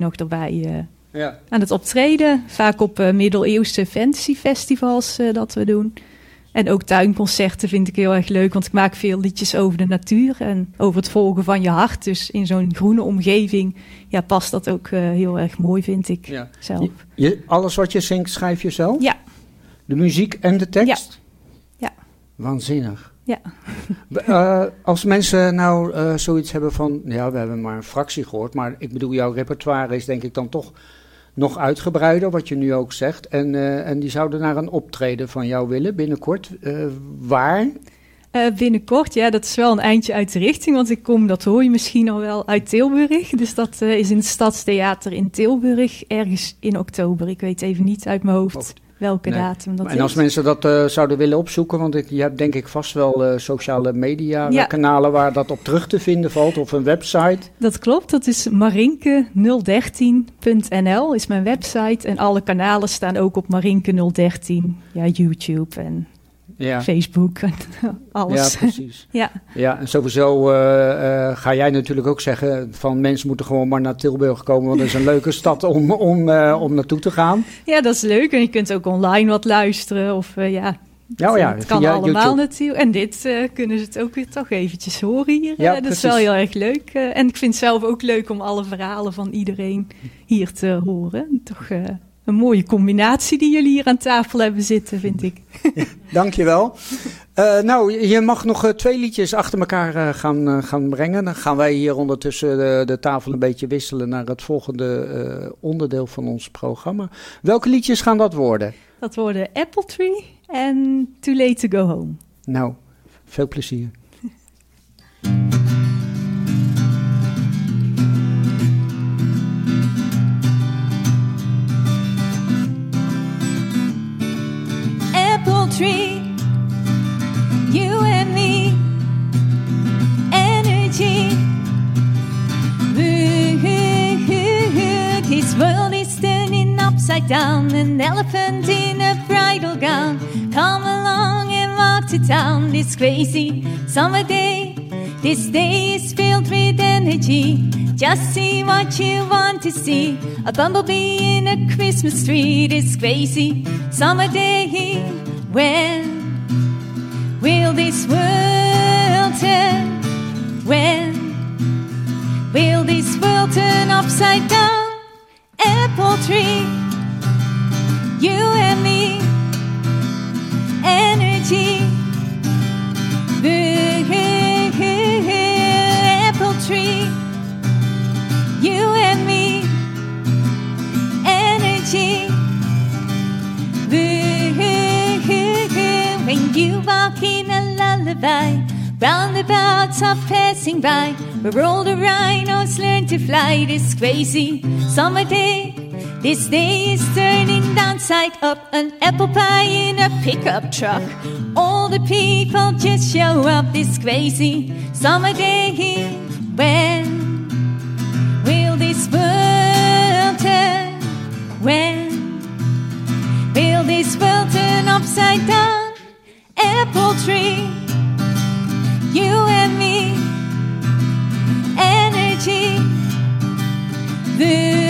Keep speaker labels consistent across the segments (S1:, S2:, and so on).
S1: nog erbij eh,
S2: Ja.
S1: aan het optreden. Vaak op eh, middeleeuwse fantasyfestivals eh, dat we doen. En ook tuinconcerten vind ik heel erg leuk, want ik maak veel liedjes over de natuur en over het volgen van je hart. Dus in zo'n groene omgeving ja, past dat ook heel erg mooi, vind ik
S2: Ja.
S1: zelf.
S2: Je, alles wat je zingt, schrijf je zelf?
S1: Ja.
S2: De muziek en de tekst?
S1: Ja.
S2: Waanzinnig.
S1: Ja.
S2: Eh, als mensen nou eh, zoiets hebben van, ja, we hebben maar een fractie gehoord, maar ik bedoel, jouw repertoire is denk ik dan toch nog uitgebreider, wat je nu ook zegt. En, eh, en die zouden naar een optreden van jou willen binnenkort. Waar?
S1: Binnenkort, ja, dat is wel een eindje uit de richting, want ik kom, dat hoor je misschien al wel, uit Tilburg. Dus dat is in het Stadstheater in Tilburg, ergens in oktober. Ik weet even niet uit mijn hoofd
S2: Hoofd.
S1: Welke
S2: Nee.
S1: datum dat
S2: en
S1: is.
S2: als mensen dat eh, zouden willen opzoeken, want ik, je hebt denk ik vast wel eh, sociale media
S1: Ja.
S2: kanalen waar dat op terug te vinden valt, of een website.
S1: Dat klopt, dat is marinke013.nl is mijn website. En alle kanalen staan ook op Marinke013. Ja, YouTube en
S2: Ja,
S1: Facebook en
S2: ja
S1: alles.
S2: precies.
S1: Ja,
S2: Ja, en sowieso eh, eh, ga jij natuurlijk ook zeggen van mensen moeten gewoon maar naar Tilburg komen, want dat is een leuke stad om, om, eh, om naartoe te gaan.
S1: ja, dat is leuk. En je kunt ook online wat luisteren of ja...
S2: Ja, oh ja,
S1: het kan allemaal natuurlijk. En dit kunnen ze het ook weer toch eventjes horen hier.
S2: Ja,
S1: dat is wel heel erg leuk. En ik vind het zelf ook leuk om alle verhalen van iedereen hier te horen. Toch een mooie combinatie die jullie hier aan tafel hebben zitten, vind ik.
S2: Dankjewel. Eh nou, je mag nog eh, twee liedjes achter elkaar eh, gaan, gaan brengen. Dan gaan wij hier ondertussen de, de tafel een beetje wisselen naar het volgende onderdeel van ons programma. Welke liedjes gaan dat worden?
S1: Dat worden Apple Tree en Too Late to Go Home.
S2: Nou, veel plezier.
S1: Tree, you and me, energy. This world is turning upside down, an elephant in a bridal gown. Come along and walk to town this crazy summer day. This day is filled with energy. Just see what you want to see. A bumblebee in a Christmas tree this crazy summer day. When will this world turn? When will this world turn upside down? Apple tree, you and me, lullaby, roundabouts are passing by. Where all the rhinos learn to fly this crazy summer day. This day is turning downside up, an apple pie in a pickup truck. All the people just show up this crazy summer day. When will this world turn? When will this world turn upside down? Apple tree, you and me, energy. The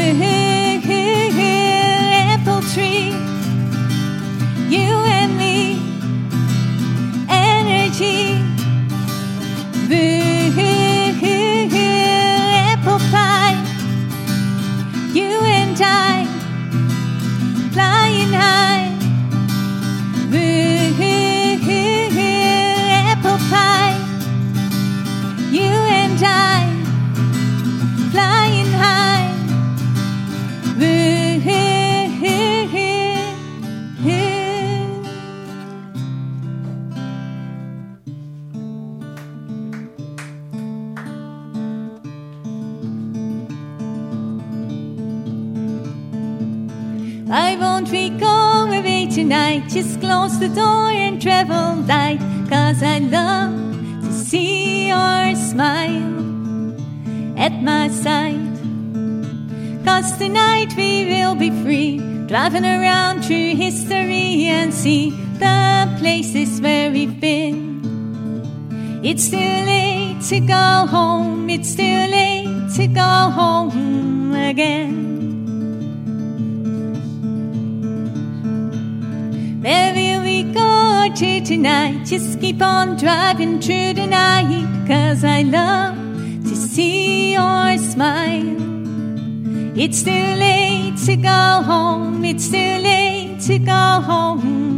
S1: see the places where we've been. It's too late to go home, it's too late to go home again. Where will we go to tonight? Just keep on driving through the night. Cause I love to see your smile. It's too late to go home. It's too late to go home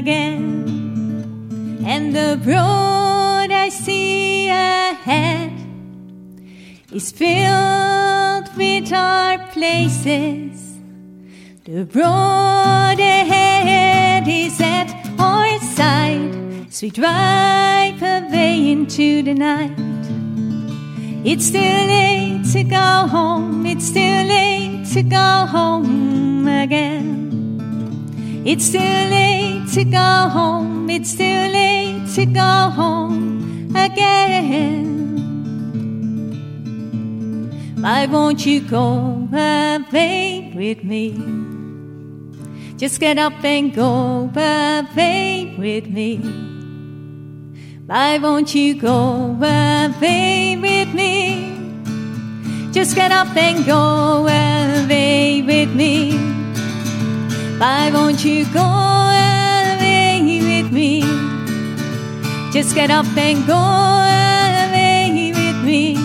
S1: again. And the road I see ahead is filled with our places. The road ahead is at our side as we drive away into the night. It's too late to go home, it's too late to go home again. It's too late to go home, it's too late to go home again. Why won't you go away with me? Just get up and go away with me. Why won't you go away with me? Just get up and go away with me. Why won't you go away with me? Just get up and go away with me.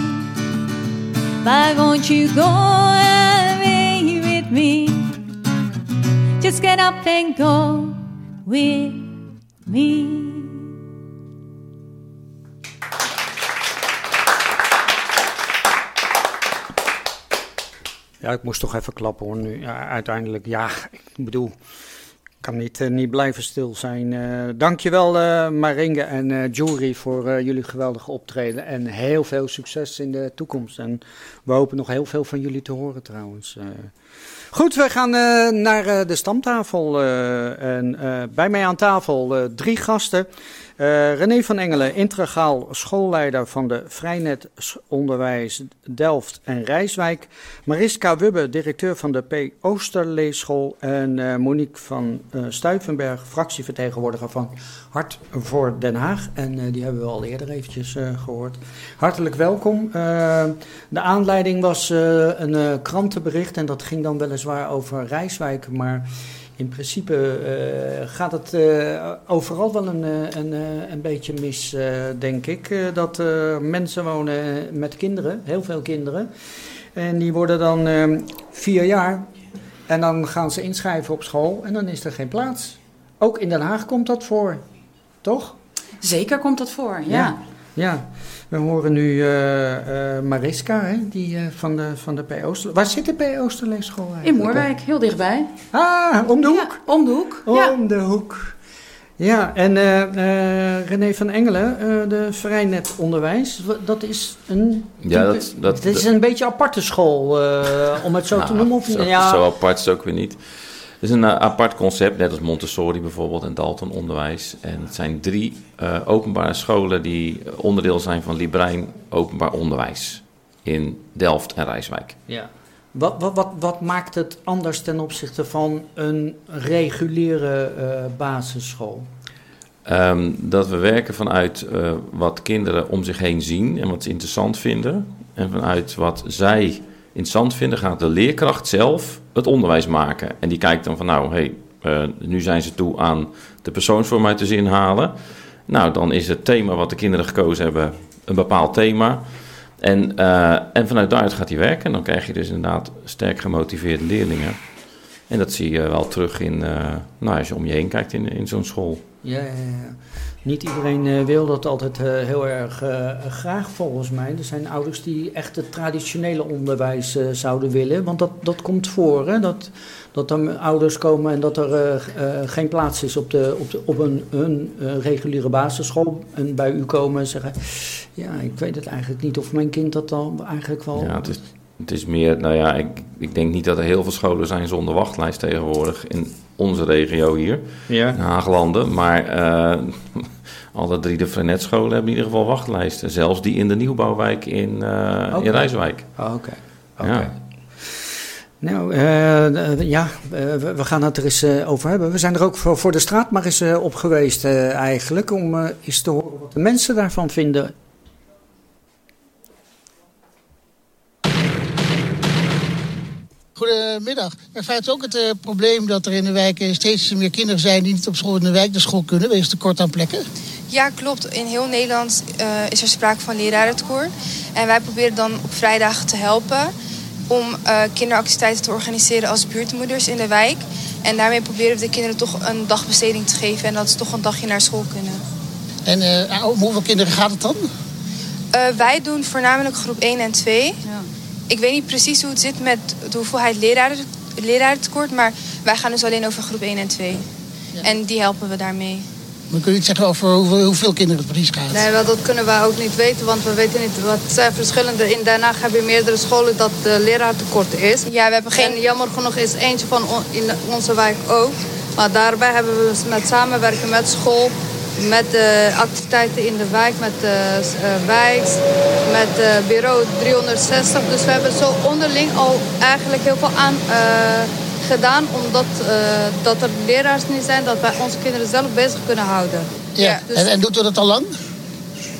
S1: Why won't you go away with me? Just get up and go with me.
S2: Ja, ik moest toch even klappen hoor. Nu, ja, uiteindelijk, ja, ik bedoel, ik kan niet, uh, niet blijven stil zijn. Uh, dankjewel uh, Maringe en Jury voor jullie geweldige optreden. En heel veel succes in de toekomst. En we hopen nog heel veel van jullie te horen trouwens. Goed, we gaan naar de stamtafel. en bij mij aan tafel drie gasten. Uh, René van Engelen, integraal schoolleider van de Vrijnet Onderwijs Delft en Rijswijk. Mariska Wubbe, directeur van de P. Oosterleeschool. En uh, Monique van uh, Stuivenberg, fractievertegenwoordiger van Hart voor Den Haag. En die hebben we al eerder eventjes gehoord. Hartelijk welkom. de aanleiding was een krantenbericht en dat ging dan weliswaar over Rijswijk, maar... In principe uh, gaat het uh, overal wel een, een, een beetje mis, uh, denk ik. dat mensen wonen met kinderen, heel veel kinderen. En die worden dan vier jaar. En dan gaan ze inschrijven op school en dan is er geen plaats. Ook in Den Haag komt dat voor, toch?
S3: Zeker komt dat voor, ja.
S2: ja. Ja, we horen nu uh, uh, Mariska, hè, die, uh, van de, van de P. Ooster. Waar zit de P. Oosterleesschool
S3: eigenlijk? In Moerwijk, heel dichtbij.
S2: Ah, om de hoek?
S3: Ja, om de hoek,
S2: Om
S3: ja.
S2: de hoek. Ja, en René van Engelen, de Vrijnet Onderwijs, dat is een,
S4: ja, dat, dat,
S2: dat is een beetje aparte school, om het zo
S4: nou,
S2: te noemen. Of,
S4: zo,
S2: ja.
S4: zo apart is het ook weer niet. Het is een uh, apart concept, net als Montessori bijvoorbeeld en Dalton Onderwijs. En het zijn drie uh, openbare scholen die onderdeel zijn van Librijn Openbaar Onderwijs in Delft en Rijswijk.
S2: Ja. Wat, wat, wat, wat maakt het anders ten opzichte van een reguliere uh, basisschool?
S4: Um, dat we werken vanuit wat kinderen om zich heen zien en wat ze interessant vinden. En vanuit wat zij interessant vinden, gaat de leerkracht zelf het onderwijs maken. En die kijkt dan van, nou, hey, uh, nu zijn ze toe aan de persoonsvorm uit de zin halen. Nou, dan is het thema wat de kinderen gekozen hebben een bepaald thema. En, uh, en vanuit daaruit gaat hij werken. En dan krijg je dus inderdaad sterk gemotiveerde leerlingen. En dat zie je wel terug in, uh, nou, als je om je heen kijkt in, in zo'n school.
S2: Ja, ja, ja. Niet iedereen uh, wil dat altijd uh, heel erg uh, graag volgens mij. Er zijn ouders die echt het traditionele onderwijs zouden willen. Want dat, dat komt voor, hè? Dat, dat er ouders komen en dat er geen plaats is op, de, op, de, op een, een reguliere basisschool. En bij u komen en zeggen, ja, ik weet het eigenlijk niet of mijn kind dat dan eigenlijk wel...
S4: Ja, het is, het is meer, nou ja, ik, ik denk niet dat er heel veel scholen zijn zonder wachtlijst tegenwoordig in onze regio hier,
S2: ja.
S4: in Haaglanden. Maar uh, alle drie de Frenetscholen hebben in ieder geval wachtlijsten. Zelfs die in de nieuwbouwwijk in, uh, okay. in Rijswijk.
S2: Oké, oké. Okay. Ja. Nou, uh, ja, we, we gaan het er eens over hebben. We zijn er ook voor, voor de straat maar eens op geweest eigenlijk, om eens te horen wat de mensen daarvan vinden.
S5: Goedemiddag. Ervaart ook het uh, probleem dat er in de wijken steeds meer kinderen zijn die niet op school in de wijk naar school kunnen? Wees tekort aan plekken?
S6: Ja, klopt. In heel Nederland uh, is er sprake van lerarentekort. En wij proberen dan op vrijdagen te helpen om uh, kinderactiviteiten te organiseren als buurtmoeders in de wijk. En daarmee proberen we de kinderen toch een dagbesteding te geven en dat ze toch een dagje naar school kunnen.
S5: En uh, om hoeveel kinderen gaat het dan?
S6: Uh, wij doen voornamelijk groep 1 en 2. Ja. Ik weet niet precies hoe het zit met de hoeveelheid leraren, lerarentekort, maar wij gaan dus alleen over groep 1 en 2. Ja. En die helpen we daarmee.
S5: Maar kun je iets zeggen over hoeveel, hoeveel kinderen het precies gaat?
S7: Nee, wel, dat kunnen wij ook niet weten, want we weten niet wat zijn verschillende. In Den Haag hebben meerdere scholen dat de leraartekort is.
S6: Ja, we hebben geen...
S7: En jammer genoeg is eentje van on, in onze wijk ook. Maar daarbij hebben we met samenwerken met school, met de activiteiten in de wijk, met de uh, wijks, met uh, bureau 360. Dus we hebben zo onderling al eigenlijk heel veel aan... Uh, gedaan omdat uh, dat er leraars niet zijn, dat wij onze kinderen zelf bezig kunnen houden.
S5: Ja, ja dus... en, en doet u dat al lang?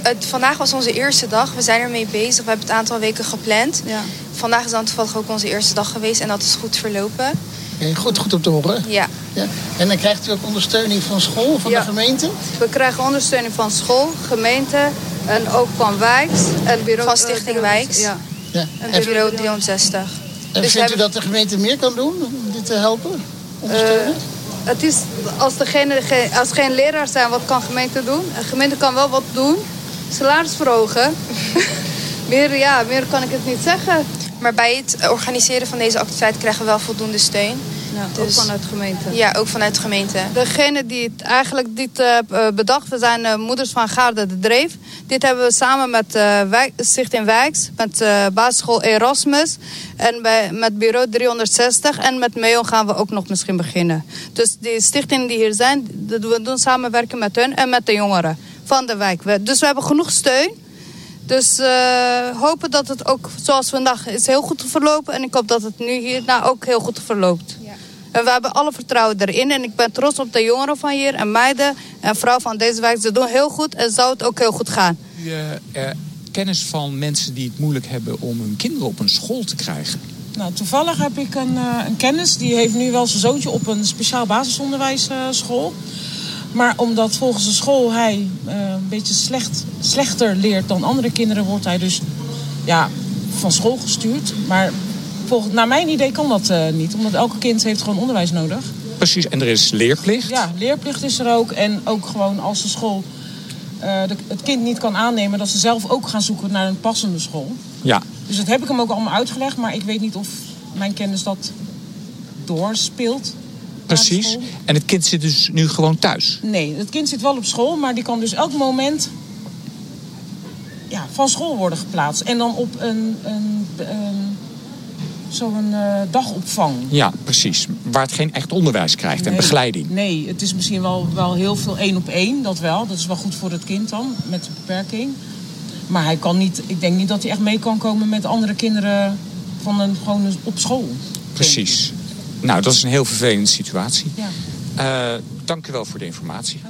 S6: Het, vandaag was onze eerste dag. We zijn ermee bezig. We hebben het aantal weken gepland. Ja. Vandaag is dan toevallig ook onze eerste dag geweest en dat is goed verlopen.
S5: Okay, goed, goed om te horen.
S6: Ja.
S5: Ja. En dan krijgt u ook ondersteuning van school, van ja. de gemeente?
S7: We krijgen ondersteuning van school, gemeente en ook van Wijks. En
S6: bureau, van Stichting Wijks.
S7: Ja.
S6: Ja. En bureau 360.
S5: En dus vindt u dat de gemeente meer kan doen om dit te helpen? Ondersteunen? Uh,
S7: het is, als er geen, als geen leraar zijn, wat kan de gemeente doen? De gemeente kan wel wat doen. Salaris verhogen. meer, ja, meer kan ik het niet zeggen.
S6: Maar bij het organiseren van deze activiteit krijgen we wel voldoende steun.
S7: Ja, dus, ook vanuit de gemeente.
S6: Ja, ook vanuit de gemeente.
S7: Degene die het eigenlijk dit uh, bedacht, we zijn uh, moeders van Gaarde de Dreef. Dit hebben we samen met uh, Wijk, Stichting Wijks, met basisschool Erasmus en bij, met bureau 360. En met MEO gaan we ook nog misschien beginnen. Dus die stichtingen die hier zijn, we doen samenwerken met hun en met de jongeren van de wijk. Dus we hebben genoeg steun. Dus uh, hopen dat het ook zoals vandaag is heel goed verlopen. En ik hoop dat het nu hierna ook heel goed verloopt. Ja. En we hebben alle vertrouwen erin. En ik ben trots op de jongeren van hier en meiden en vrouwen van deze wijk. Ze doen heel goed en zou het ook heel goed gaan.
S8: Je uh, kennis van mensen die het moeilijk hebben om hun kinderen op een school te krijgen?
S9: Nou, toevallig heb ik een, uh, een kennis. Die heeft nu wel zijn zoontje op een speciaal basisonderwijsschool. Maar omdat volgens de school hij uh, een beetje slecht, slechter leert dan andere kinderen, wordt hij dus ja, van school gestuurd. Maar volgens, naar mijn idee kan dat uh, niet, omdat elke kind heeft gewoon onderwijs nodig.
S8: Precies, en er is leerplicht?
S9: Ja, leerplicht is er ook. En ook gewoon als de school uh, de, het kind niet kan aannemen, dat ze zelf ook gaan zoeken naar een passende school.
S8: Ja.
S9: Dus dat heb ik hem ook allemaal uitgelegd, maar ik weet niet of mijn kennis dat doorspeelt.
S8: Precies. En het kind zit dus nu gewoon thuis?
S9: Nee, het kind zit wel op school, maar die kan dus elk moment ja, van school worden geplaatst. En dan op een, een, een zo'n uh, dagopvang.
S8: Ja, precies. Waar het geen echt onderwijs krijgt nee, en begeleiding.
S9: Nee, het is misschien wel, wel heel veel één op één, dat wel. Dat is wel goed voor het kind dan, met de beperking. Maar hij kan niet, ik denk niet dat hij echt mee kan komen met andere kinderen van een, gewoon op school.
S8: Precies. Nou, dat is een heel vervelende situatie. Ja. Uh, dank u wel voor de informatie.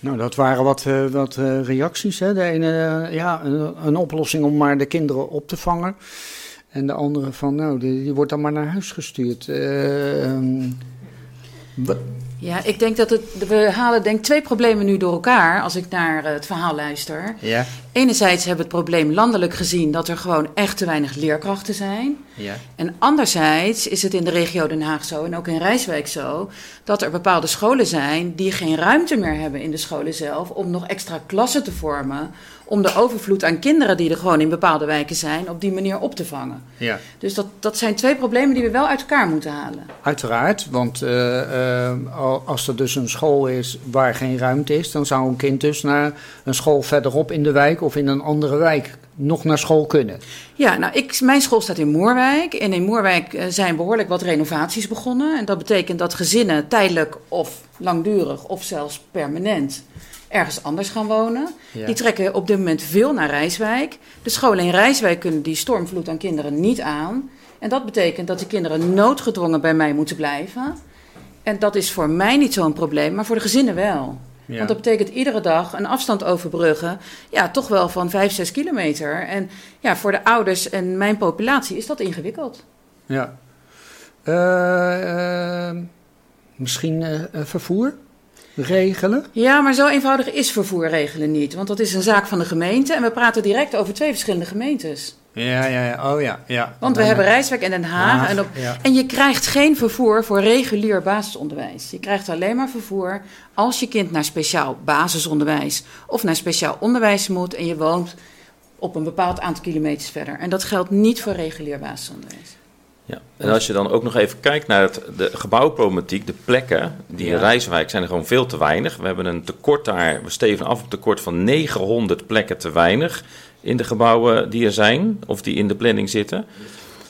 S2: Nou, dat waren wat, uh, wat uh, reacties. Hè. De ene, ja, een, oplossing om maar de kinderen op te vangen. En de andere van, nou, die, wordt dan maar naar huis gestuurd. Um,
S3: ja, ik denk dat het, we halen denk twee problemen nu door elkaar als ik naar het verhaal luister.
S2: Ja.
S3: Enerzijds hebben we het probleem landelijk gezien dat er gewoon echt te weinig leerkrachten zijn.
S2: Ja.
S3: En anderzijds is het in de regio Den Haag zo en ook in Rijswijk zo dat er bepaalde scholen zijn die geen ruimte meer hebben in de scholen zelf om nog extra klassen te vormen om de overvloed aan kinderen die er gewoon in bepaalde wijken zijn, op die manier op te vangen.
S2: Ja.
S3: Dus dat, dat zijn twee problemen die we wel uit elkaar moeten halen.
S2: Uiteraard, want uh, uh, als er dus een school is waar geen ruimte is, dan zou een kind dus naar een school verderop in de wijk of in een andere wijk nog naar school kunnen.
S3: Ja, nou, ik, mijn school staat in Moerwijk. En in Moerwijk eh, zijn behoorlijk wat renovaties begonnen. En dat betekent dat gezinnen tijdelijk of langdurig of zelfs permanent ergens anders gaan wonen. Ja. Die trekken op dit moment veel naar Rijswijk. De scholen in Rijswijk kunnen die stormvloed aan kinderen niet aan. En dat betekent dat de kinderen noodgedwongen bij mij moeten blijven. En dat is voor mij niet zo'n probleem, maar voor de gezinnen wel.
S2: Ja.
S3: Want dat betekent iedere dag een afstand overbruggen. Ja, toch wel van 5, 6 kilometer. En ja, voor de ouders en mijn populatie is dat ingewikkeld.
S2: Ja. Eh, eh, misschien eh, vervoer regelen?
S3: Ja, maar zo eenvoudig is vervoer regelen niet. Want dat is een zaak van de gemeente. En we praten direct over twee verschillende gemeentes.
S2: Ja, ja, ja. Oh ja, ja.
S3: Want we hebben Rijswijk en Den Haag.
S2: Haag,
S3: en, op,
S2: ja.
S3: en je krijgt geen vervoer voor regulier basisonderwijs. Je krijgt alleen maar vervoer als je kind naar speciaal basisonderwijs of naar speciaal onderwijs moet en je woont op een bepaald aantal kilometers verder. En dat geldt niet voor regulier basisonderwijs.
S4: Ja. En als je dan ook nog even kijkt naar het, de gebouwproblematiek, de plekken die in. Rijswijk zijn er gewoon veel te weinig. We hebben een tekort daar, we steven af op tekort van 900 plekken te weinig in de gebouwen die er zijn, of die in de planning zitten.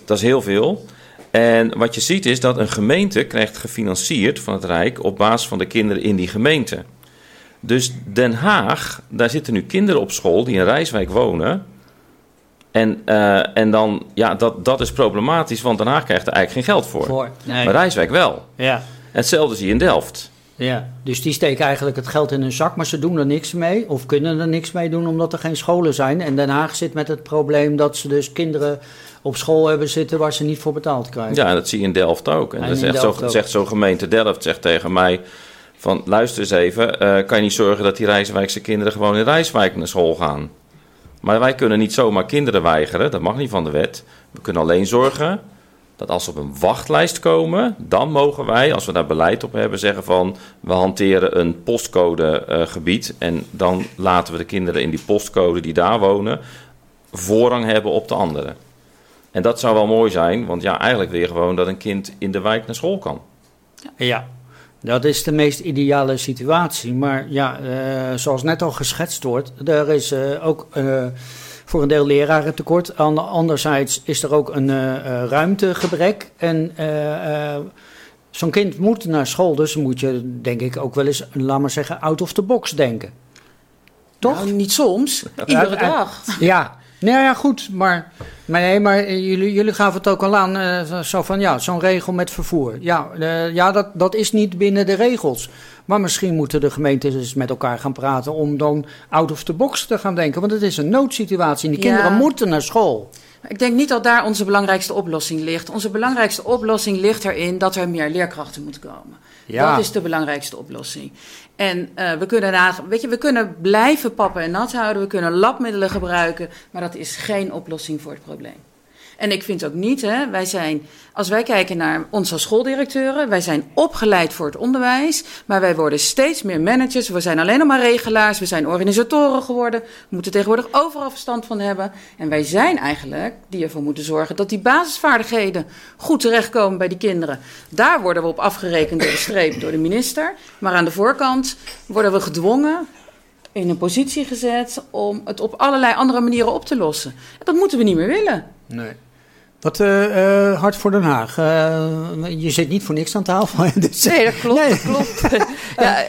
S4: Dat is heel veel. En wat je ziet is dat een gemeente krijgt gefinancierd van het Rijk op basis van de kinderen in die gemeente. Dus Den Haag, daar zitten nu kinderen op school die in Rijswijk wonen. En, eh, en dan, ja, dat, dat is problematisch, want Den Haag krijgt er eigenlijk geen geld voor.
S2: Voor, nee.
S4: Maar Rijswijk wel.
S2: Ja.
S4: Hetzelfde zie je in Delft.
S2: Ja, dus die steken eigenlijk het geld in hun zak, maar ze doen er niks mee of kunnen er niks mee doen omdat er geen scholen zijn. En Den Haag zit met het probleem dat ze dus kinderen op school hebben zitten waar ze niet voor betaald krijgen.
S4: Ja, dat zie je in Delft ook. En, zegt,
S2: Delft
S4: zo, zegt zo'n gemeente Delft zegt tegen mij... van luister eens even, eh, kan je niet zorgen dat die Rijswijkse kinderen... gewoon in Rijswijk naar school gaan? Maar wij kunnen niet zomaar kinderen weigeren, dat mag niet van de wet. We kunnen alleen zorgen dat als ze op een wachtlijst komen... dan mogen wij, als we daar beleid op hebben, zeggen van... we hanteren een postcodegebied... en dan laten we de kinderen in die postcode die daar wonen... voorrang hebben op de anderen. En dat zou wel mooi zijn, want ja, eigenlijk wil je gewoon dat een kind in de wijk naar school kan.
S2: Ja, dat is de meest ideale situatie. Maar ja, eh, zoals net al geschetst wordt, er is eh, ook eh, voor een deel lerarentekort. Aan- Anderzijds is er ook een ruimtegebrek. En zo'n kind moet naar school, dus moet je denk ik ook wel eens, laat maar zeggen, out of the box denken. Toch?
S3: Nou, niet soms, iedere dag.
S2: Ja, nou ja, goed, maar, maar, nee, maar jullie, jullie gaven het ook al aan, eh, zo van ja, zo'n regel met vervoer. Ja, eh, ja dat, dat is niet binnen de regels. Maar misschien moeten de gemeentes eens met elkaar gaan praten om dan out of the box te gaan denken. Want het is een noodsituatie en die
S3: Ja.
S2: kinderen moeten naar school.
S3: Ik denk niet dat daar onze belangrijkste oplossing ligt. Onze belangrijkste oplossing ligt erin dat er meer leerkrachten moeten komen.
S2: Ja.
S3: Dat is de belangrijkste oplossing. En eh, we, kunnen na, weet je, we kunnen blijven pappen en nat houden, we kunnen labmiddelen gebruiken, maar dat is geen oplossing voor het probleem. En ik vind ook niet, hè, wij zijn, als wij kijken naar ons als schooldirecteuren, wij zijn opgeleid voor het onderwijs, maar wij worden steeds meer managers. We zijn alleen nog maar regelaars, we zijn organisatoren geworden. We moeten tegenwoordig overal verstand van hebben. En wij zijn eigenlijk die ervoor moeten zorgen dat die basisvaardigheden goed terechtkomen bij die kinderen. Daar worden we op afgerekend door de streep, door de minister. Maar aan de voorkant worden we gedwongen in een positie gezet om het op allerlei andere manieren op te lossen. Dat moeten we niet meer willen.
S2: Nee. Wat eh, eh, hard voor Den Haag. Eh, je zit niet voor niks aan tafel. dus-
S10: Nee, dat klopt.
S2: Nee.
S10: Dat klopt. ja,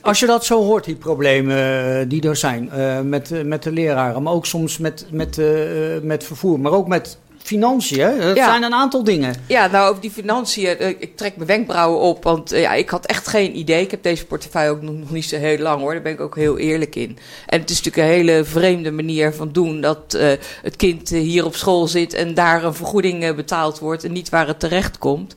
S2: Als je dat zo hoort, die problemen die er zijn met, met de leraren, maar ook soms met, met, met vervoer, maar ook met financiën. Het
S10: Ja.
S2: zijn een aantal dingen.
S10: ja, nou over die financiën, eh, ik trek mijn wenkbrauwen op, want eh, ja, ik had echt geen idee. Ik heb deze portefeuille ook nog niet zo heel lang hoor, daar ben ik ook heel eerlijk in. En het is natuurlijk een hele vreemde manier van doen dat eh, het kind hier op school zit en daar een vergoeding betaald wordt en niet waar het terecht komt.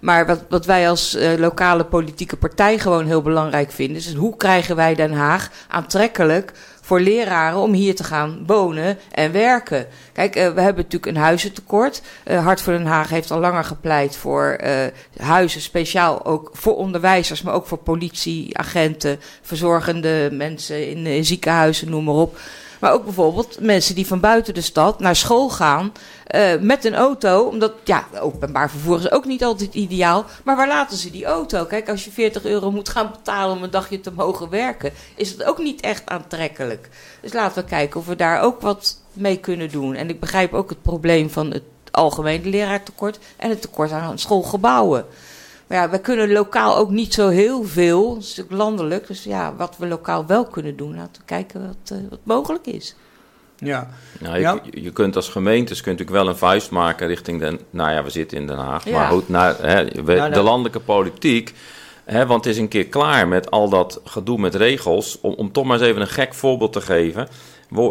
S10: Maar wat, wat wij als lokale politieke partij gewoon heel belangrijk vinden, is hoe krijgen wij Den Haag aantrekkelijk voor leraren om hier te gaan wonen en werken. Kijk, eh, we hebben natuurlijk een huizentekort. Eh, Hart voor Den Haag heeft al langer gepleit voor eh, huizen, speciaal ook voor onderwijzers, maar ook voor politieagenten, verzorgende mensen in, eh, ziekenhuizen, noem maar op. Maar ook bijvoorbeeld mensen die van buiten de stad naar school gaan eh, met een auto. Omdat, ja, openbaar vervoer is ook niet altijd ideaal. Maar waar laten ze die auto? Kijk, als je 40 euro moet gaan betalen om een dagje te mogen werken, is het ook niet echt aantrekkelijk. Dus laten we kijken of we daar ook wat mee kunnen doen. En ik begrijp ook het probleem van het algemene leraartekort en het tekort aan schoolgebouwen. Maar ja, we kunnen lokaal ook niet zo heel veel, het is natuurlijk landelijk. Dus ja, wat we lokaal wel kunnen doen, laten we kijken wat, eh, wat mogelijk is.
S2: Ja.
S4: Nou, je,
S2: Ja.
S4: je kunt als gemeentes kunt natuurlijk wel een vuist maken richting Den... Nou ja, we zitten in Den Haag,
S10: Ja.
S4: maar goed, naar, hè, we-
S2: Nou,
S4: de landelijke politiek... Hè, want het is een keer klaar met al dat gedoe met regels. Om, om toch maar eens even een gek voorbeeld te geven.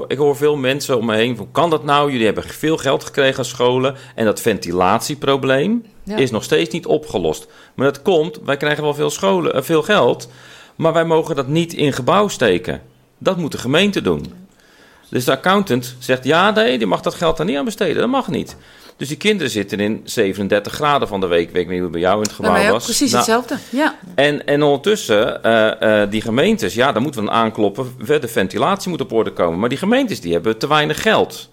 S4: Ik hoor veel mensen om me heen van, kan dat nou? Jullie hebben veel geld gekregen als scholen. En dat ventilatieprobleem
S10: Ja.
S4: is nog steeds niet opgelost. Maar dat komt, wij krijgen wel veel, scholen, eh, veel geld. Maar wij mogen dat niet in gebouw steken. Dat moet de gemeente doen. Dus de accountant zegt, ja, nee, die mag dat geld daar niet aan besteden. Dat mag niet. Dus die kinderen zitten in 37 graden van de week. Ik weet niet hoe het bij jou in het
S3: Bij
S4: gebouw was.
S3: precies
S4: Nou,
S3: hetzelfde. Ja.
S4: en, en ondertussen, eh, eh, die gemeentes, ja, daar moeten we dan aankloppen. De ventilatie moet op orde komen. Maar die gemeentes, die hebben te weinig geld.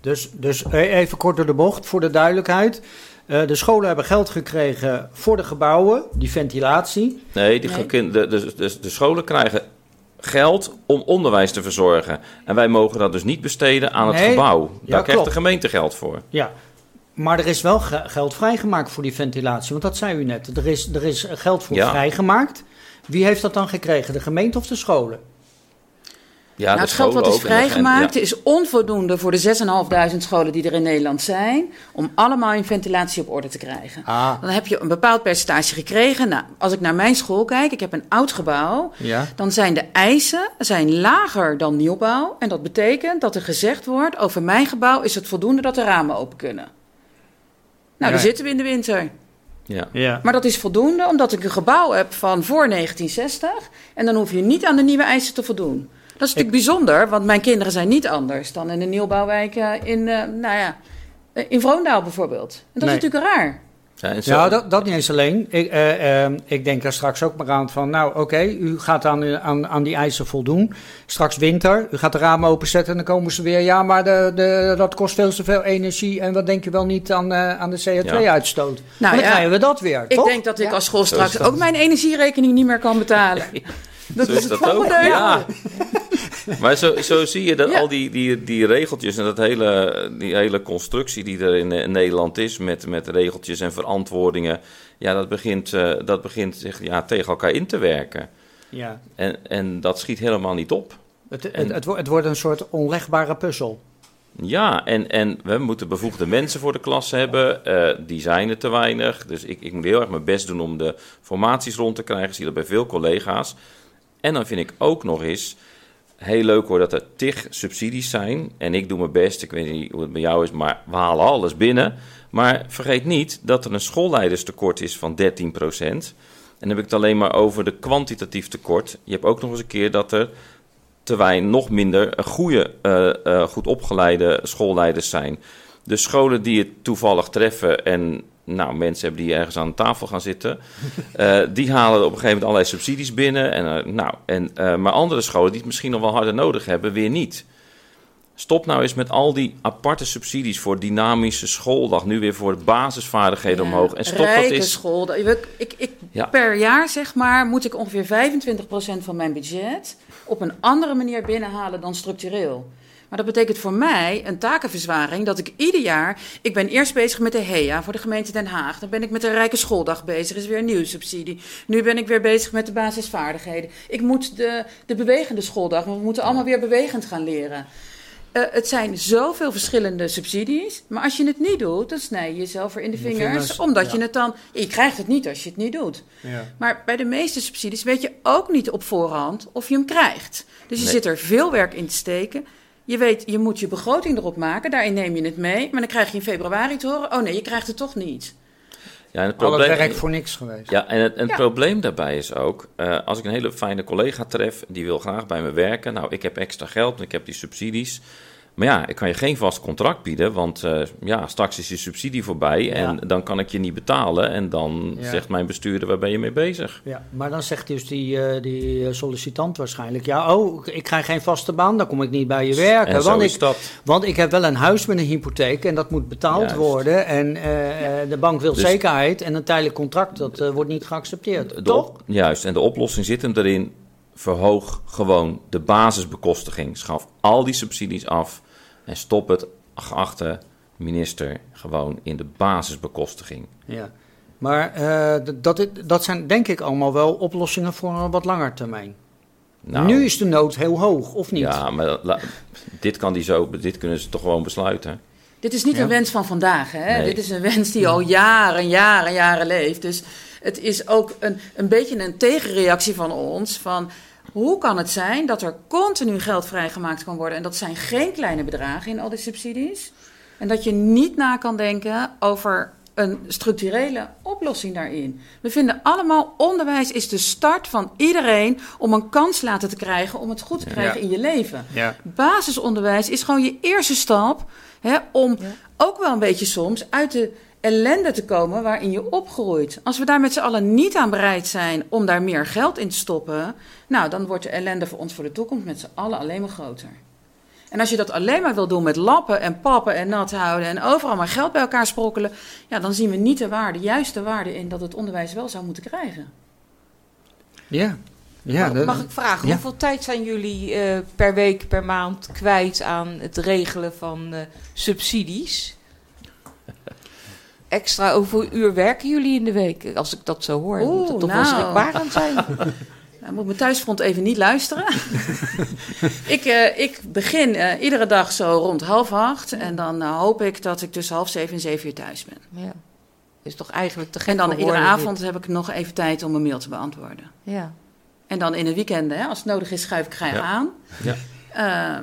S2: Dus, dus eh, even kort door de bocht, voor de duidelijkheid. Eh, de scholen hebben geld gekregen voor de gebouwen, die ventilatie.
S4: Nee, die
S3: Nee.
S4: gekin- De, de, de, de scholen krijgen geld om onderwijs te verzorgen. En wij mogen dat dus niet besteden aan het
S2: Nee,
S4: gebouw. Daar
S2: ja,
S4: krijgt
S2: klopt.
S4: de gemeente geld voor.
S2: Ja, maar er is wel ge- geld vrijgemaakt voor die ventilatie. Want dat zei u net. Er is, er is geld voor
S4: Ja.
S2: vrijgemaakt. Wie heeft dat dan gekregen? De gemeente of de scholen?
S4: Ja,
S3: nou, het geld wat is
S4: en
S3: vrijgemaakt
S4: ja.
S3: is onvoldoende voor de 6.500 scholen die er in Nederland zijn. Om allemaal hun ventilatie op orde te krijgen.
S2: Ah,
S3: Dan heb je een bepaald percentage gekregen. Nou, als ik naar mijn school kijk, ik heb een oud gebouw.
S2: ja.
S3: Dan zijn de eisen zijn lager dan nieuwbouw. En dat betekent dat er gezegd wordt: over mijn gebouw is het voldoende dat de ramen open kunnen. Nou,
S2: Ja.
S3: dan zitten we in de winter.
S4: Ja.
S2: ja.
S3: Maar dat is voldoende omdat ik een gebouw heb van voor 1960. En dan hoef je niet aan de nieuwe eisen te voldoen. Dat is natuurlijk bijzonder, want mijn kinderen zijn niet anders dan in een nieuwbouwwijk eh, in, eh, nou ja, in Vroondaal bijvoorbeeld. En dat
S2: Nee.
S3: is natuurlijk raar.
S4: Ja, en zo-
S2: Ja, dat, dat niet eens alleen. Ik, eh, ik denk daar straks ook maar aan van, nou oké, u gaat aan, aan, aan die eisen voldoen. Straks winter, u gaat de ramen openzetten en dan komen ze weer, ja, maar de, de, dat kost veel te veel energie en wat denk je wel niet aan, eh, aan de CO2-uitstoot.
S3: Nou
S2: dan
S3: ja,
S2: krijgen we dat weer,
S3: Ik
S2: toch?
S3: denk dat ik
S2: Ja.
S3: als school straks ook mijn energierekening niet meer kan betalen. Dat
S4: Zo
S3: is
S4: dat ook.
S3: volgende.
S4: Ja. Maar zo, zo zie je dat
S3: Ja.
S4: al die, die, die regeltjes en dat hele, die hele constructie die er in, Nederland is met, met regeltjes en verantwoordingen, ja, dat begint, eh, dat begint zich ja, tegen elkaar in te werken.
S2: Ja.
S4: En, en dat schiet helemaal niet op.
S2: Het, het,
S4: En-
S2: het, wordt- het wordt een soort onlegbare puzzel.
S4: Ja, en, en we moeten bevoegde mensen voor de klas hebben. eh, die zijn er te weinig. Dus ik, ik moet heel erg mijn best doen om de formaties rond te krijgen. Ik zie dat bij veel collega's. En dan vind ik ook nog eens heel leuk hoor dat er tig subsidies zijn. En ik doe mijn best. Ik weet niet hoe het bij jou is, maar we halen alles binnen. Maar vergeet niet dat er een schoolleiderstekort is van 13% En dan heb ik het alleen maar over de kwantitatief tekort. Je hebt ook nog eens een keer dat er te weinig, nog minder goede, eh, eh, goed opgeleide schoolleiders zijn. De scholen die het toevallig treffen en nou, mensen hebben die ergens aan tafel gaan zitten, eh, die halen op een gegeven moment allerlei subsidies binnen. En, eh, nou, en, eh, maar andere scholen die het misschien nog wel harder nodig hebben, weer niet. Stop nou eens met al die aparte subsidies voor dynamische schooldag, nu weer voor de basisvaardigheden
S3: Ja,
S4: omhoog. En stop dat eens.
S3: school. Ik, ik, ik,
S4: Ja.
S3: Per jaar, zeg maar, moet ik ongeveer 25% van mijn budget op een andere manier binnenhalen dan structureel. Maar dat betekent voor mij een takenverzwaring dat ik ieder jaar... Ik ben eerst bezig met de HEA voor de gemeente Den Haag. Dan ben ik met de Rijke Schooldag bezig, is weer een nieuwe subsidie. Nu ben ik weer bezig met de basisvaardigheden. Ik moet de, de bewegende schooldag, we moeten allemaal weer bewegend gaan leren. Eh, het zijn zoveel verschillende subsidies. Maar als je het niet doet, dan snij je jezelf er in de
S2: De
S3: vingers.
S2: vingers,
S3: omdat
S2: ja.
S3: je het dan. Je krijgt het niet als je het niet doet.
S2: Ja.
S3: Maar bij de meeste subsidies weet je ook niet op voorhand of je hem krijgt. Dus je zit er veel werk in te steken. Je weet, je moet je begroting erop maken. Daarin neem je het mee. Maar dan krijg je in februari te horen: oh nee, je krijgt het toch niet.
S4: Ja, en het
S2: Al het
S4: probleem-
S2: werk voor niks geweest.
S4: Ja, en het, en het
S3: Ja.
S4: probleem daarbij is ook, eh, als ik een hele fijne collega tref, die wil graag bij me werken. Nou, ik heb extra geld en ik heb die subsidies. Maar ja, ik kan je geen vast contract bieden, want eh, ja, straks is je subsidie voorbij en
S2: Ja.
S4: dan kan ik je niet betalen. En dan
S2: Ja.
S4: zegt mijn bestuurder, waar ben je mee bezig?
S2: Ja, maar dan zegt dus die, eh, die sollicitant waarschijnlijk... ja, oh, ik krijg geen vaste baan, dan kom ik niet bij je werken.
S4: En zo
S2: want,
S4: is
S2: ik,
S4: dat.
S2: want ik heb wel een huis met een hypotheek en dat moet betaald
S4: Juist.
S2: worden. En eh, eh, de bank wil
S4: Dus-
S2: zekerheid en een tijdelijk contract, dat wordt niet geaccepteerd. Toch?
S4: op- juist, en de oplossing zit hem erin. Verhoog gewoon de basisbekostiging. Schaf al die subsidies af en stop het, geachte minister, gewoon in de basisbekostiging.
S2: Ja. Maar eh, dat, dat zijn denk ik allemaal wel oplossingen voor een wat langer termijn.
S4: Nou,
S2: nu is de nood heel hoog, of niet?
S4: Ja, maar la- dit, kan die zo, dit kunnen ze toch gewoon besluiten.
S3: Dit is niet
S2: Ja.
S3: een wens van vandaag. Hè?
S4: Nee.
S3: Dit is een wens die al jaren, jaren, jaren leeft. Dus het is ook een, een beetje een tegenreactie van ons. Van hoe kan het zijn dat er continu geld vrijgemaakt kan worden? En dat zijn geen kleine bedragen in al die subsidies. En dat je niet na kan denken over een structurele oplossing daarin. We vinden allemaal onderwijs is de start van iedereen om een kans laten te krijgen om het goed te krijgen
S2: Ja.
S3: in je leven.
S2: Ja.
S3: Basisonderwijs is gewoon je eerste stap hè, om ook wel een beetje soms uit de ellende te komen waarin je opgroeit. Als we daar met z'n allen niet aan bereid zijn om daar meer geld in te stoppen, nou dan wordt de ellende voor ons voor de toekomst met z'n allen alleen maar groter. En als je dat alleen maar wil doen met lappen en pappen en nat houden en overal maar geld bij elkaar sprokkelen, ja, dan zien we niet de waarde, juist de waarde in dat het onderwijs wel zou moeten krijgen.
S2: Ja. ja
S10: mag, ik vragen,
S2: ja.
S10: hoeveel tijd zijn jullie eh, per week, per maand kwijt aan het regelen van eh, subsidies? Extra, hoeveel uur werken jullie in de week? Als ik dat zo hoor, moet het toch wel
S3: nou.
S10: schrikbarend zijn.
S3: Nou, moet mijn thuisfront even niet luisteren. ik, eh, ik begin eh, iedere dag zo rond half acht. En dan eh, hoop ik dat ik tussen half zeven en zeven uur thuis ben.
S10: Ja. Is toch eigenlijk te gek
S3: En dan iedere avond heb ik nog even tijd om een mail te beantwoorden.
S10: Ja.
S3: En dan in de weekenden, hè, als het nodig is, schuif ik graag
S4: Ja.
S3: aan.
S4: Ja.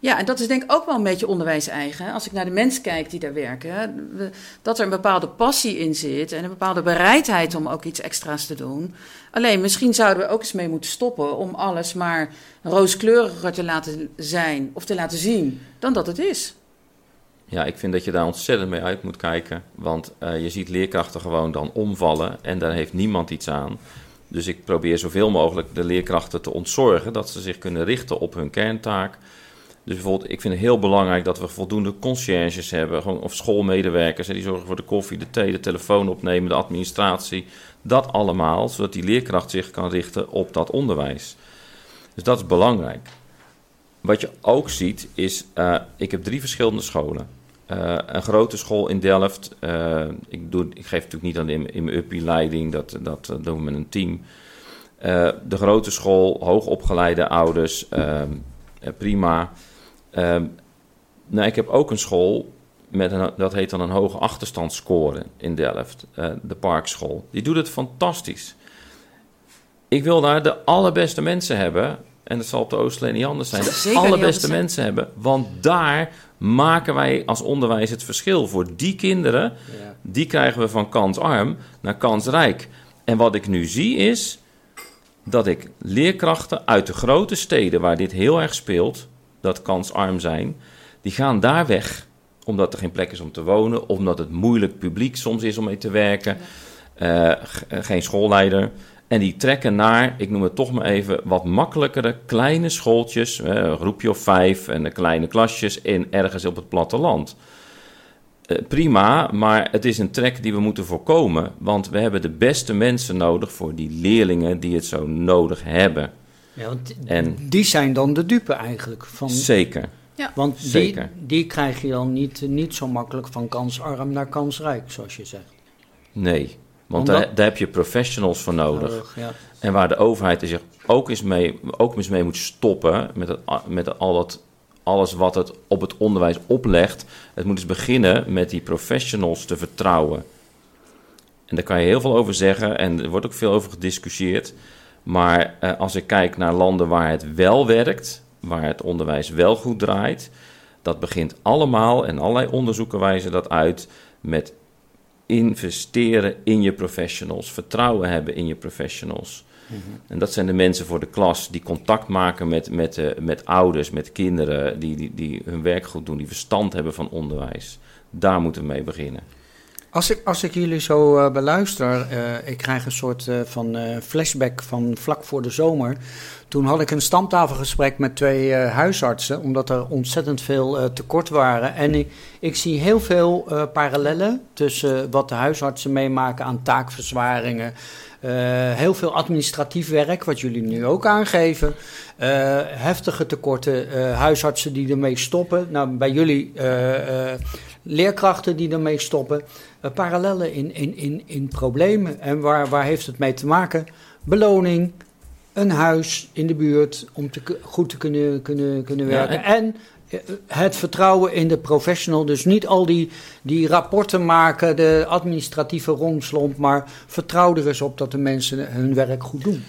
S3: Ja, en dat is denk ik ook wel een beetje onderwijs-eigen. Als ik naar de mensen kijk die daar werken, we- dat er een bepaalde passie in zit en een bepaalde bereidheid om ook iets extra's te doen. Alleen misschien zouden we ook eens mee moeten stoppen om alles maar rooskleuriger te laten zijn of te laten zien dan dat het is.
S4: Ja, ik vind dat je daar ontzettend mee uit moet kijken. Want eh, je ziet leerkrachten gewoon dan omvallen en daar heeft niemand iets aan. Dus ik probeer zoveel mogelijk de leerkrachten te ontzorgen dat ze zich kunnen richten op hun kerntaak. Dus bijvoorbeeld, ik vind het heel belangrijk dat we voldoende conciërges hebben, gewoon, of schoolmedewerkers, hè, die zorgen voor de koffie, de thee, de telefoon opnemen, de administratie. Dat allemaal, zodat die leerkracht zich kan richten op dat onderwijs. Dus dat is belangrijk. Wat je ook ziet is, eh, ik heb drie verschillende scholen. Eh, een grote school in Delft. eh, ik, doe, ik geef natuurlijk niet aan in, mijn uppie leiding, dat, dat, doen we met een team. De grote school, hoogopgeleide ouders, prima. Ehm, nou, ik heb ook een school, met een, dat heet dan een hoge achterstandsscore in Delft, eh, de Parkschool. Die doet het fantastisch. Ik wil daar de allerbeste mensen hebben. En dat zal op de Oostleen niet anders zijn. De allerbeste mensen hebben. Want daar maken wij als onderwijs het verschil. Voor die kinderen, die krijgen we van kansarm naar kansrijk. En wat ik nu zie is dat ik leerkrachten uit de grote steden waar dit heel erg speelt, dat kansarm zijn, die gaan daar weg. Omdat er geen plek is om te wonen, omdat het moeilijk publiek soms is om mee te werken, eh, eh, geen schoolleider. En die trekken naar, ik noem het toch maar even, wat makkelijkere kleine schooltjes, eh, een groepje of vijf en de kleine klasjes in ergens op het platteland. Prima, maar het is een trek die we moeten voorkomen. Want we hebben de beste mensen nodig voor die leerlingen die het zo nodig hebben.
S2: Ja, want
S4: En
S2: die zijn dan de dupe eigenlijk. Van,
S4: zeker.
S2: want die,
S4: zeker.
S2: die krijg je dan niet, niet zo makkelijk van kansarm naar kansrijk, zoals je zegt.
S4: Nee, want
S2: Omdat-
S4: daar, daar heb je professionals voor nodig.
S2: Nodig, ja.
S4: En waar de overheid er zich ook eens mee, ook eens mee moet stoppen met, het, met al dat, alles wat het op het onderwijs oplegt. Het moet eens beginnen met die professionals te vertrouwen. En daar kan je heel veel over zeggen en er wordt ook veel over gediscussieerd. Maar eh, als ik kijk naar landen waar het wel werkt, waar het onderwijs wel goed draait, dat begint allemaal, en allerlei onderzoeken wijzen dat uit, met investeren in je professionals, vertrouwen hebben in je professionals. En dat zijn de mensen voor de klas die contact maken met, met, eh, met ouders, met kinderen, die, die, die hun werk goed doen, die verstand hebben van onderwijs. Daar moeten we mee beginnen.
S2: Als ik, als ik jullie zo eh, beluister, eh, ik krijg een soort eh, van flashback van vlak voor de zomer. Toen had ik een stamtafelgesprek met twee huisartsen, omdat er ontzettend veel tekort waren. En ik, ik zie heel veel parallellen tussen wat de huisartsen meemaken aan taakverzwaringen. heel veel administratief werk, wat jullie nu ook aangeven. heftige tekorten, huisartsen die ermee stoppen. Nou, bij jullie leerkrachten die ermee stoppen. Eh, parallellen in, in, in, in problemen. En waar, waar heeft het mee te maken? Beloning, een huis in de buurt om te, goed te kunnen, kunnen, kunnen
S4: Ja,
S2: werken.
S4: en-
S2: en eh, het vertrouwen in de professional. Dus niet al die, die rapporten maken, de administratieve romslomp, maar vertrouw er eens op dat de mensen hun werk goed doen.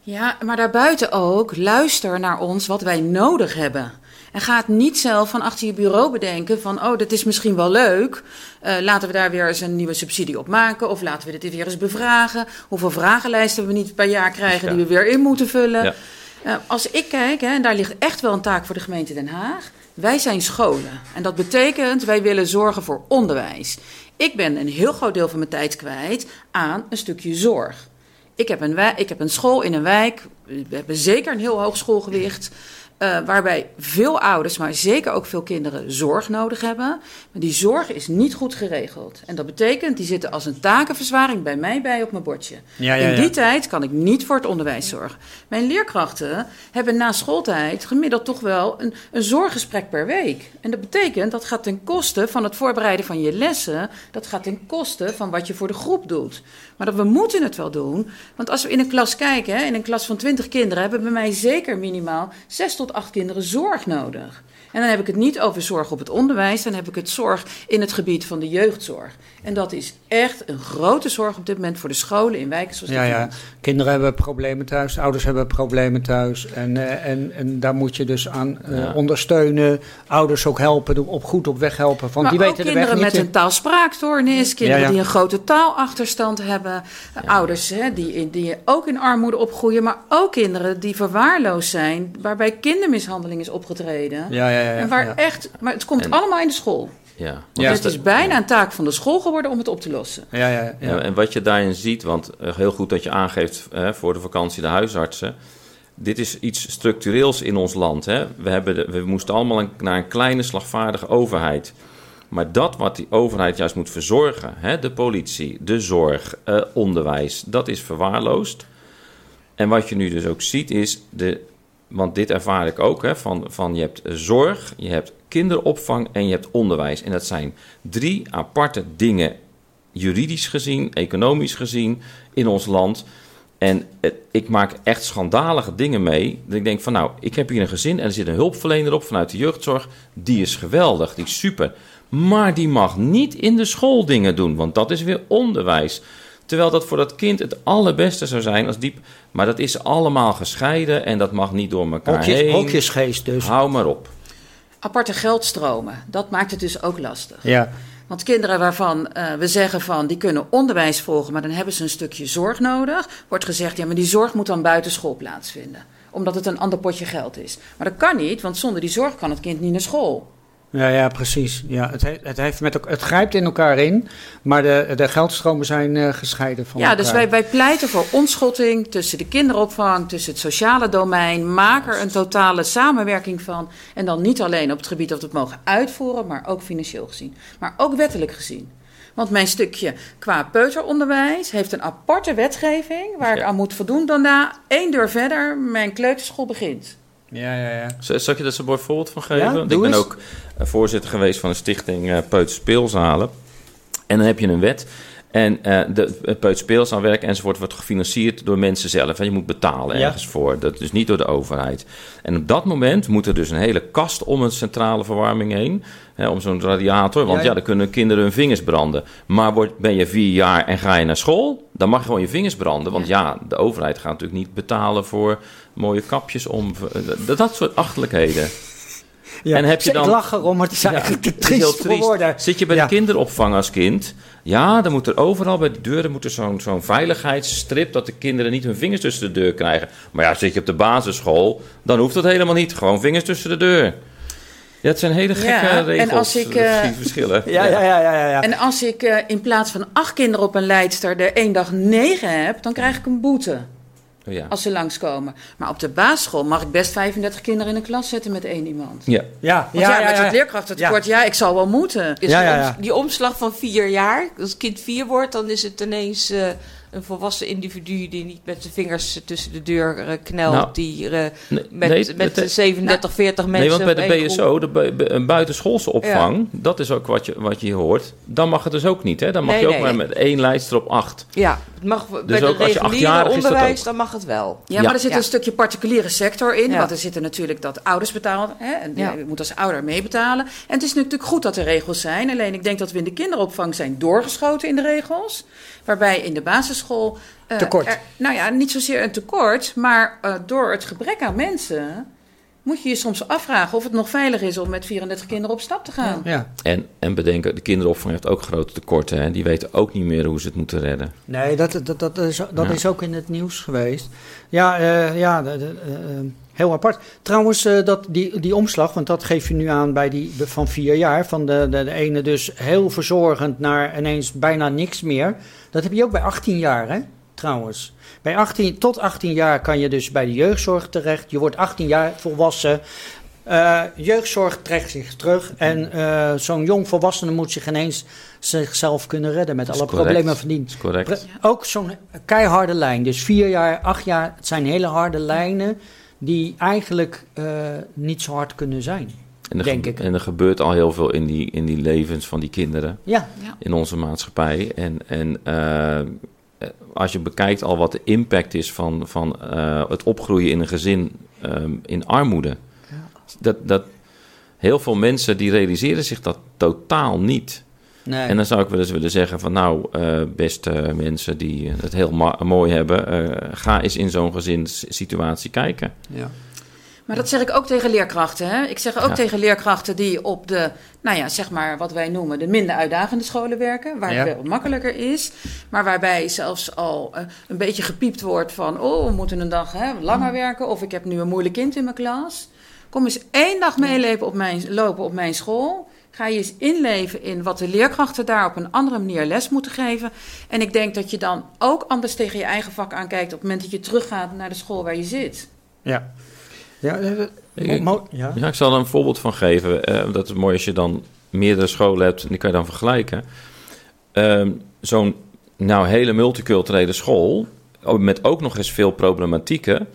S3: Ja, maar daarbuiten ook, luister naar ons wat wij nodig hebben. En ga het niet zelf van achter je bureau bedenken van, oh, dat is misschien wel leuk. Uh, laten we daar weer eens een nieuwe subsidie op maken. Of laten we dit weer eens bevragen. Hoeveel vragenlijsten we niet per jaar krijgen die we weer in moeten vullen. Ja. Uh, als ik kijk, hè, en daar ligt echt wel een taak voor de gemeente Den Haag. Wij zijn scholen. En dat betekent, wij willen zorgen voor onderwijs. Ik ben een heel groot deel van mijn tijd kwijt aan een stukje zorg. Ik heb een, ik heb een school in een wijk. We hebben zeker een heel hoog schoolgewicht. Uh, waarbij veel ouders, maar zeker ook veel kinderen, zorg nodig hebben. Maar die zorg is niet goed geregeld. En dat betekent, die zitten als een takenverzwaring bij mij bij op mijn bordje. Ja, ja, ja. In die tijd kan ik niet voor het onderwijs zorgen. Mijn leerkrachten hebben na schooltijd gemiddeld toch wel een, een zorggesprek per week. En dat betekent, dat gaat ten koste van het voorbereiden van je lessen. Dat gaat ten koste van wat je voor de groep doet. Maar dat we moeten het wel doen. Want als we in een klas kijken, hè, in een klas van 20 kinderen, hebben bij mij zeker minimaal 6 tot acht kinderen zorg nodig. En dan heb ik het niet over zorg op het onderwijs, dan heb ik het zorg in het gebied van de jeugdzorg. En dat is echt een grote zorg op dit moment voor de scholen in wijken zoals
S2: ja, ja. Kinderen hebben problemen thuis, ouders hebben problemen thuis. En, uh, en, en daar moet je dus aan uh, ja. ondersteunen. Ouders ook helpen, op goed op weg helpen. Want
S3: maar
S2: die weten
S3: kinderen
S2: de weg
S3: met
S2: niet
S3: een taalspraakstoornis, kinderen ja, die een grote taalachterstand hebben. Ouders hè, die, die ook in armoede opgroeien, maar ook kinderen die verwaarloosd zijn, waarbij kindermishandeling is opgetreden.
S2: Ja, ja, ja,
S3: en waar echt, maar het komt en, allemaal in de school.
S4: Ja,
S3: ja. het is bijna een taak van de school geworden om het op te lossen.
S2: Ja, ja, ja.
S4: ja en wat je daarin ziet, want uh, heel goed dat je aangeeft hè, voor de vakantie de huisartsen. Dit is iets structureels in ons land. Hè. We, hebben de, we moesten allemaal een, naar een kleine, slagvaardige overheid. Maar dat wat die overheid juist moet verzorgen, hè, de politie, de zorg, uh, onderwijs, dat is verwaarloosd. En wat je nu dus ook ziet is, de, want dit ervaar ik ook, hè, van, van je hebt zorg, je hebt kinderopvang en je hebt onderwijs. En dat zijn drie aparte dingen, juridisch gezien, economisch gezien, in ons land. En het, ik maak echt schandalige dingen mee. Dat ik denk van nou, ik heb hier een gezin en er zit een hulpverlener op vanuit de jeugdzorg. Die is geweldig, die is super. Maar die mag niet in de school dingen doen, want dat is weer onderwijs. Terwijl dat voor dat kind het allerbeste zou zijn als diep. Maar dat is allemaal gescheiden en dat mag niet door elkaar
S2: Hokjes,
S4: heen.
S2: hokjesgeest dus.
S4: Hou maar op.
S3: Aparte geldstromen, dat maakt het dus ook lastig.
S2: Ja.
S3: Want kinderen waarvan uh, we zeggen van die kunnen onderwijs volgen, maar dan hebben ze een stukje zorg nodig, wordt gezegd ja, maar die zorg moet dan buitenschool plaatsvinden. Omdat het een ander potje geld is. Maar dat kan niet, want zonder die zorg kan het kind niet naar school.
S2: Ja, ja, precies. Ja, het, he, het, heeft met, het grijpt in elkaar in, maar de, de geldstromen zijn uh, gescheiden van
S3: ja,
S2: elkaar.
S3: dus wij, wij pleiten voor ontschotting tussen de kinderopvang, tussen het sociale domein. Maak er een totale samenwerking van. En dan niet alleen op het gebied dat we het mogen uitvoeren, maar ook financieel gezien. Maar ook wettelijk gezien. Want mijn stukje qua peuteronderwijs heeft een aparte wetgeving waar ja. ik aan moet voldoen. Daarna één deur verder mijn kleuterschool begint.
S2: Ja, ja, ja.
S4: Zal ik je daar een mooi voorbeeld van geven?
S2: Ja,
S4: ik ben
S2: eens.
S4: ook voorzitter geweest van de stichting uh, Peut Speelzalen. En dan heb je een wet. En uh, de Peut Speelzaalwerk enzovoort wordt gefinancierd door mensen zelf. En je moet betalen
S2: Ja.
S4: ergens voor. Dat is niet door de overheid. En op dat moment moet er dus een hele kast om een centrale verwarming heen. Hè, om zo'n radiator. Want
S2: Ja,
S4: ja,
S2: ja.
S4: dan kunnen kinderen hun vingers branden. Maar word, ben je vier jaar en ga je naar school, dan mag je gewoon je vingers branden. Want ja, de overheid gaat natuurlijk niet betalen voor mooie kapjes om. Dat, dat soort achterlijkheden.
S2: Ja,
S4: En heb je
S2: ik
S4: dan-
S2: lach erom, maar het is eigenlijk te triest.
S4: Zit je bij
S2: Ja.
S4: de kinderopvang als kind? Ja, dan moet er overal bij de deuren moet er zo'n zo'n veiligheidsstrip dat de kinderen niet hun vingers tussen de deur krijgen. Maar ja, zit je op de basisschool, dan hoeft dat helemaal niet. Gewoon vingers tussen de deur. Ja, het zijn hele gekke
S3: Ja, en
S4: regels.
S3: als ik, eh,
S4: die verschillen.
S2: Ja, ja, ja, ja, ja. ja.
S3: En als ik uh, in plaats van acht kinderen op een leidster er één dag negen heb, dan krijg ik een boete.
S4: Ja.
S3: Als ze langskomen. Maar op de basisschool mag ik best 35 kinderen in een klas zetten met één iemand.
S4: Ja.
S2: ja,
S3: Want ja, met het leerkrachtentekort, ja. ik zal wel moeten.
S10: Is
S2: Ja, ja,
S10: die
S2: ja.
S10: oms- Die omslag van vier jaar, als het kind vier wordt, dan is het ineens eh, een volwassen individu die niet met zijn vingers tussen de deur eh, knelt,
S4: Nou,
S10: die eh,
S4: nee,
S10: met,
S4: nee,
S10: met
S4: het-
S10: 37, 40 mensen.
S4: Nee, want bij de BSO, de bu- buitenschoolse opvang, dat is ook wat je, wat je hier hoort. Dan mag het dus ook niet, hè? Dan mag
S10: Nee,
S4: je ook
S10: nee.
S4: maar met één lijster op acht.
S10: Ja, het mag bij
S4: Dus
S10: de
S4: ook als je achtjarig
S10: onderwijs,
S4: ook.
S10: dan mag het wel.
S3: Ja,
S4: Ja.
S3: maar er zit
S10: Ja.
S3: een stukje particuliere sector in.
S10: Ja.
S3: Want er zitten natuurlijk dat ouders betalen. Hè, en
S10: Ja.
S3: Je moet als ouder meebetalen. En het is natuurlijk goed dat er regels zijn. Alleen ik denk dat we in de kinderopvang zijn doorgeschoten in de regels. Waarbij in de basisschool... eh,
S2: Tekort.
S3: er- nou ja, niet zozeer een tekort. Maar eh, door het gebrek aan mensen... moet je je soms afvragen of het nog veilig is om met 34 kinderen op stap te gaan.
S2: Ja.
S4: En, en bedenken, de kinderopvang heeft ook grote tekorten. Hè? Die weten ook niet meer hoe ze het moeten redden.
S2: Nee, dat, dat, dat, is, dat
S4: Ja.
S2: is ook in het nieuws geweest. Ja, eh, ja de- de- heel apart. Trouwens, eh, dat, die, die omslag, want dat geef je nu aan bij die van vier jaar. Van de, de, de ene dus heel verzorgend naar ineens bijna niks meer. Dat heb je ook bij 18 jaar, hè? Trouwens. Bij 18, tot 18 jaar kan je dus bij de jeugdzorg terecht. Je wordt 18 jaar volwassen. Eh, jeugdzorg trekt zich terug. En eh, zo'n jong volwassene moet zich ineens zichzelf kunnen redden met alle
S4: correct.
S2: problemen van dien.
S4: Correct.
S2: Ook zo'n keiharde lijn. Dus vier jaar, acht jaar, het zijn hele harde lijnen die eigenlijk eh, niet zo hard kunnen zijn.
S4: En er,
S2: Denk
S4: ge-
S2: ik.
S4: en er gebeurt al heel veel in die, in die levens van die kinderen.
S2: Ja,
S4: in onze maatschappij. En, en eh, als je bekijkt al wat de impact is van, van eh, het opgroeien in een gezin ehm, in armoede. Dat, dat, heel veel mensen die realiseren zich dat totaal niet.
S2: nee.
S4: En dan zou ik wel eens willen zeggen van nou, eh, beste mensen die het heel mooi hebben, eh, ga eens in zo'n gezinssituatie kijken.
S2: ja.
S3: Maar dat zeg ik ook tegen leerkrachten. Hè? Ik zeg ook
S4: Ja.
S3: tegen leerkrachten die op de, nou ja, zeg maar wat wij noemen de minder uitdagende scholen werken. Waar
S2: Ja.
S3: het wel makkelijker is. Maar waarbij zelfs al eh, een beetje gepiept wordt van, oh, we moeten een dag hè, langer werken. Of ik heb nu een moeilijk kind in mijn klas. Kom eens één dag meelopen op mijn, lopen op mijn school. Ga je eens inleven in wat de leerkrachten daar op een andere manier les moeten geven. En ik denk dat je dan ook anders tegen je eigen vak aankijkt op het moment dat je teruggaat naar de school waar je zit.
S2: ja. Ja, eh,
S4: Ik-
S2: ja.
S4: Ja, ik zal er een voorbeeld van geven. Eh, dat is mooi als je dan meerdere scholen hebt en die kan je dan vergelijken. Ehm, Zo'n nou hele multiculturele school, oh, met ook nog eens veel problematieken.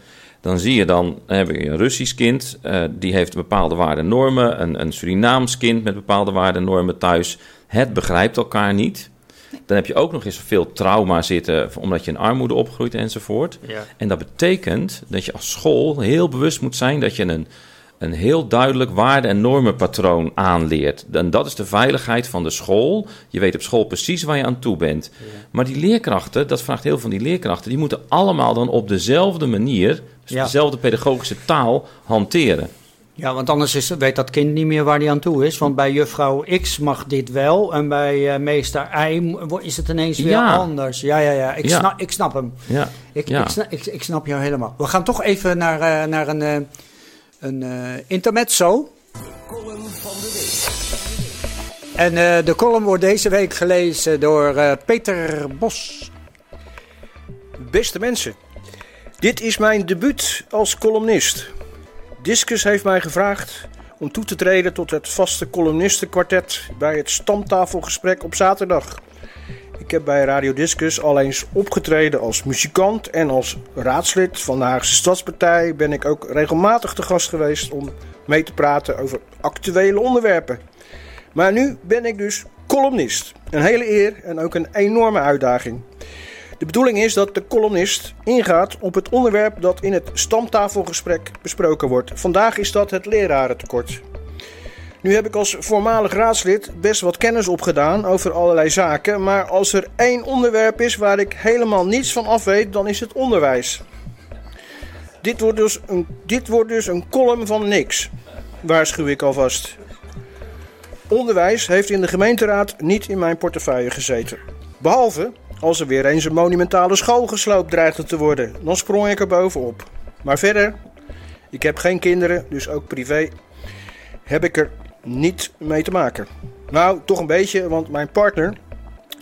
S4: Dan zie je dan, dan heb je een Russisch kind, eh, die heeft bepaalde waarden en normen. Een, een Surinaams kind met bepaalde waarden en normen thuis. Het begrijpt elkaar niet. Dan heb je ook nog eens veel trauma zitten, omdat je in armoede opgroeit enzovoort.
S2: Ja.
S4: En dat betekent dat je als school heel bewust moet zijn dat je een, een heel duidelijk waarde- en normenpatroon aanleert. En dat is de veiligheid van de school. Je weet op school precies waar je aan toe bent. Maar die leerkrachten, dat vraagt heel veel van die leerkrachten, die moeten allemaal dan op dezelfde manier, dus
S2: Ja.
S4: dezelfde pedagogische taal hanteren.
S2: Ja, want anders is, weet dat kind niet meer waar hij aan toe is. Want bij juffrouw X mag dit wel. En bij eh, meester Y is het ineens weer
S4: Ja.
S2: anders. Ja, ja, ja. Ik,
S4: Ja.
S2: Snap, ik snap hem.
S4: Ja,
S2: Ik,
S4: Ja.
S2: ik, snap, ik, ik snap jou helemaal. We gaan toch even naar, eh, naar een, eh, een eh, intermezzo. En eh, de column wordt deze week gelezen door eh, Peter Bos.
S11: Beste mensen, dit is mijn debuut als columnist. Discus heeft mij gevraagd om toe te treden tot het vaste columnistenkwartet bij het stamtafelgesprek op zaterdag. Ik heb bij Radio Discus al eens opgetreden als muzikant en als raadslid van de Haagse Stadspartij ben ik ook regelmatig te gast geweest om mee te praten over actuele onderwerpen. Maar nu ben ik dus columnist. Een hele eer en ook een enorme uitdaging. De bedoeling is dat de columnist ingaat op het onderwerp dat in het stamtafelgesprek besproken wordt. Vandaag is dat het lerarentekort. Nu heb ik als voormalig raadslid best wat kennis opgedaan over allerlei zaken, maar als er één onderwerp is waar ik helemaal niets van af weet, dan is het onderwijs. Dit wordt dus een, dit wordt dus een column van niks, waarschuw ik alvast. Onderwijs heeft in de gemeenteraad niet in mijn portefeuille gezeten. Behalve als er weer eens een monumentale school gesloopt dreigde te worden, dan sprong ik er bovenop. Maar verder, ik heb geen kinderen, dus ook privé, heb ik er niet mee te maken. Nou, toch een beetje, want mijn partner,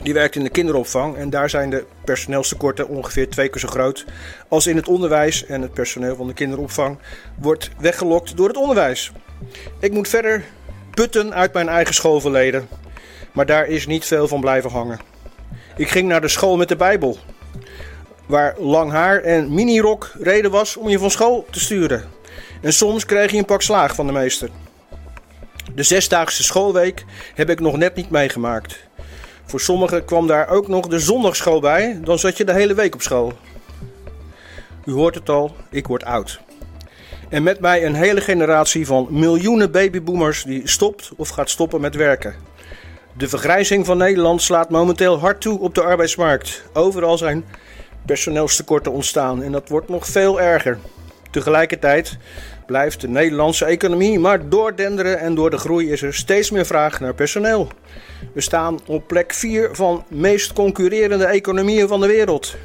S11: die werkt in de kinderopvang en daar zijn de personeelstekorten ongeveer twee keer zo groot als in het onderwijs en het personeel van de kinderopvang wordt weggelokt door het onderwijs. Ik moet verder putten uit mijn eigen schoolverleden, maar daar is niet veel van blijven hangen. Ik ging naar de school met de Bijbel. Waar lang haar en minirok reden was om je van school te sturen. En soms kreeg je een pak slaag van de meester. De zesdaagse schoolweek heb ik nog net niet meegemaakt. Voor sommigen kwam daar ook nog de zondagschool bij, dan zat je de hele week op school. U hoort het al, ik word oud. En met mij een hele generatie van miljoenen babyboomers die stopt of gaat stoppen met werken. De vergrijzing van Nederland slaat momenteel hard toe op de arbeidsmarkt. Overal zijn personeelstekorten ontstaan en dat wordt nog veel erger. Tegelijkertijd blijft de Nederlandse economie maar doordenderen en door de groei is er steeds meer vraag naar personeel. We staan op plek 4 van meest concurrerende economieën van de wereld.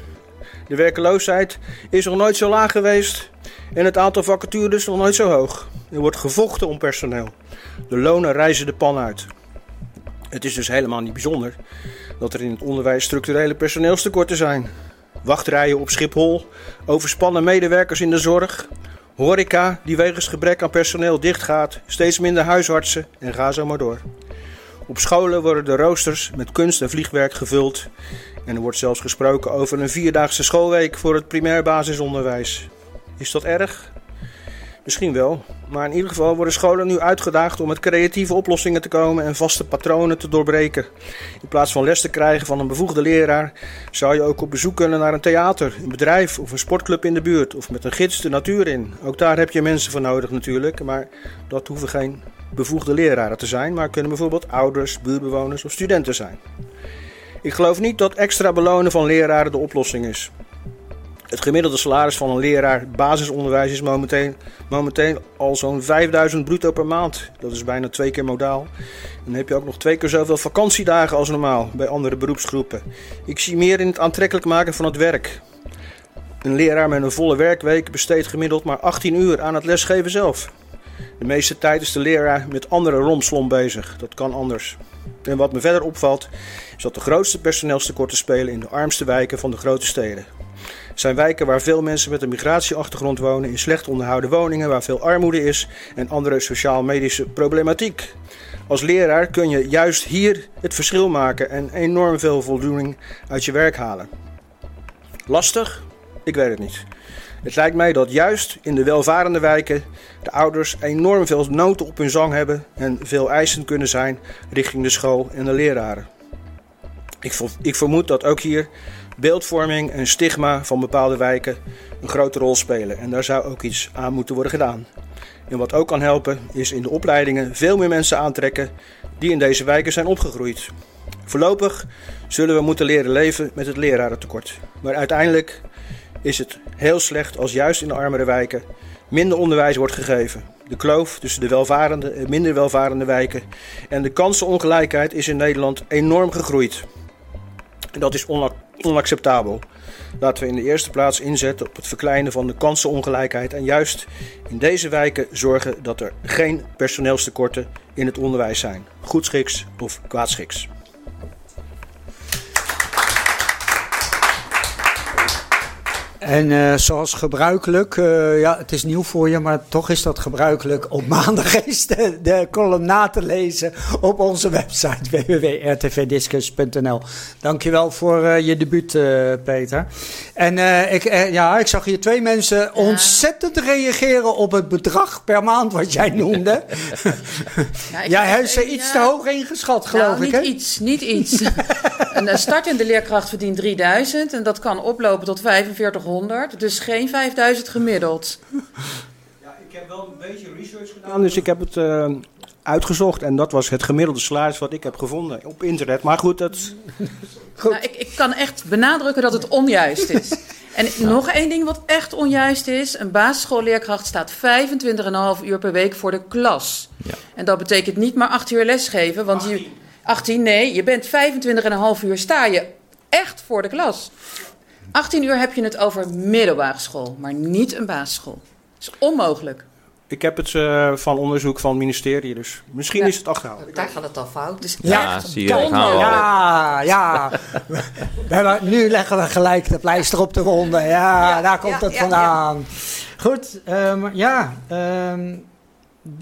S11: De werkeloosheid is nog nooit zo laag geweest en het aantal vacatures nog nooit zo hoog. Er wordt gevochten om personeel. De lonen reizen de pan uit. Het is dus helemaal niet bijzonder dat er in het onderwijs structurele personeelstekorten zijn. Wachtrijen op Schiphol, overspannen medewerkers in de zorg, horeca die wegens gebrek aan personeel dichtgaat, steeds minder huisartsen en ga zo maar door. Op scholen worden de roosters met kunst en vliegwerk gevuld en er wordt zelfs gesproken over een vierdaagse schoolweek voor het primair basisonderwijs. Is dat erg? Misschien wel, maar in ieder geval worden scholen nu uitgedaagd om met creatieve oplossingen te komen en vaste patronen te doorbreken. In plaats van les te krijgen van een bevoegde leraar, zou je ook op bezoek kunnen naar een theater, een bedrijf of een sportclub in de buurt of met een gids de natuur in. Ook daar heb je mensen voor nodig natuurlijk, maar dat hoeven geen bevoegde leraren te zijn, maar kunnen bijvoorbeeld ouders, buurtbewoners of studenten zijn. Ik geloof niet dat extra belonen van leraren de oplossing is. Het gemiddelde salaris van een leraar basisonderwijs is momenteel, momenteel al zo'n 5000 bruto per maand. Dat is bijna twee keer modaal. Dan heb je ook nog twee keer zoveel vakantiedagen als normaal bij andere beroepsgroepen. Ik zie meer in het aantrekkelijk maken van het werk. Een leraar met een volle werkweek besteedt gemiddeld maar 18 uur aan het lesgeven zelf. De meeste tijd is de leraar met andere romslom bezig. Dat kan anders. En wat me verder opvalt, is dat de grootste personeelstekorten spelen in de armste wijken van de grote steden. Zijn wijken waar veel mensen met een migratieachtergrond wonen, in slecht onderhouden woningen, waar veel armoede is en andere sociaal-medische problematiek. Als leraar kun je juist hier het verschil maken en enorm veel voldoening uit je werk halen. Lastig? Ik weet het niet. Het lijkt mij dat juist in de welvarende wijken de ouders enorm veel noten op hun zang hebben en veel eisend kunnen zijn richting de school en de leraren. Ik vermoed dat ook hier beeldvorming en stigma van bepaalde wijken een grote rol spelen. En daar zou ook iets aan moeten worden gedaan. En wat ook kan helpen, is in de opleidingen veel meer mensen aantrekken die in deze wijken zijn opgegroeid. Voorlopig zullen we moeten leren leven met het lerarentekort. Maar uiteindelijk is het heel slecht als juist in de armere wijken minder onderwijs wordt gegeven. De kloof tussen de welvarende en minder welvarende wijken en de kansenongelijkheid is in Nederland enorm gegroeid. En dat is onacceptabel. Laten we in de eerste plaats inzetten op het verkleinen van de kansenongelijkheid en juist in deze wijken zorgen dat er geen personeelstekorten in het onderwijs zijn, goedschiks of kwaadschiks.
S2: En uh, zoals gebruikelijk, uh, ja, het is nieuw voor je, maar toch is dat gebruikelijk. Op maandag is de, de column na te lezen op onze website www.rtvdiscus.nl. Dankjewel voor uh, je debuut, Peter. En ik, ja, ik zag hier twee mensen ja. ontzettend reageren op het bedrag per maand wat jij noemde. ja, jij hebt ze iets te hoog ingeschat, geloof
S3: nou,
S2: ik.
S3: Niet
S2: hè?
S3: iets, niet iets. een startende leerkracht verdient 3000 en dat kan oplopen tot 4500 dus geen 5000 gemiddeld.
S11: Ja, ik heb wel een beetje research gedaan, dus ik heb het uh, uitgezocht. En dat was het gemiddelde salaris wat ik heb gevonden op internet. Maar goed, dat...
S3: goed. Nou, ik, ik kan echt benadrukken dat het onjuist is. En ja. nog één ding wat echt onjuist is. Een basisschoolleerkracht staat 25,5 uur per week voor de klas. Ja. En dat betekent niet maar 8 uur lesgeven. Want 18. je... 18, nee, je bent 25,5 uur sta je echt voor de klas. 18 uur heb je het over middelbare school, maar niet een basisschool. Dat is onmogelijk.
S11: Ik heb het uh, van onderzoek van het ministerie, dus misschien ja. is het achterhaald.
S10: Daar gaat het al fout. Dus
S2: ja, zie je. Ja, ja. we, nu leggen we gelijk de pleister op de ronde. Ja, ja daar komt het vandaan. Goed, um, ja. Um,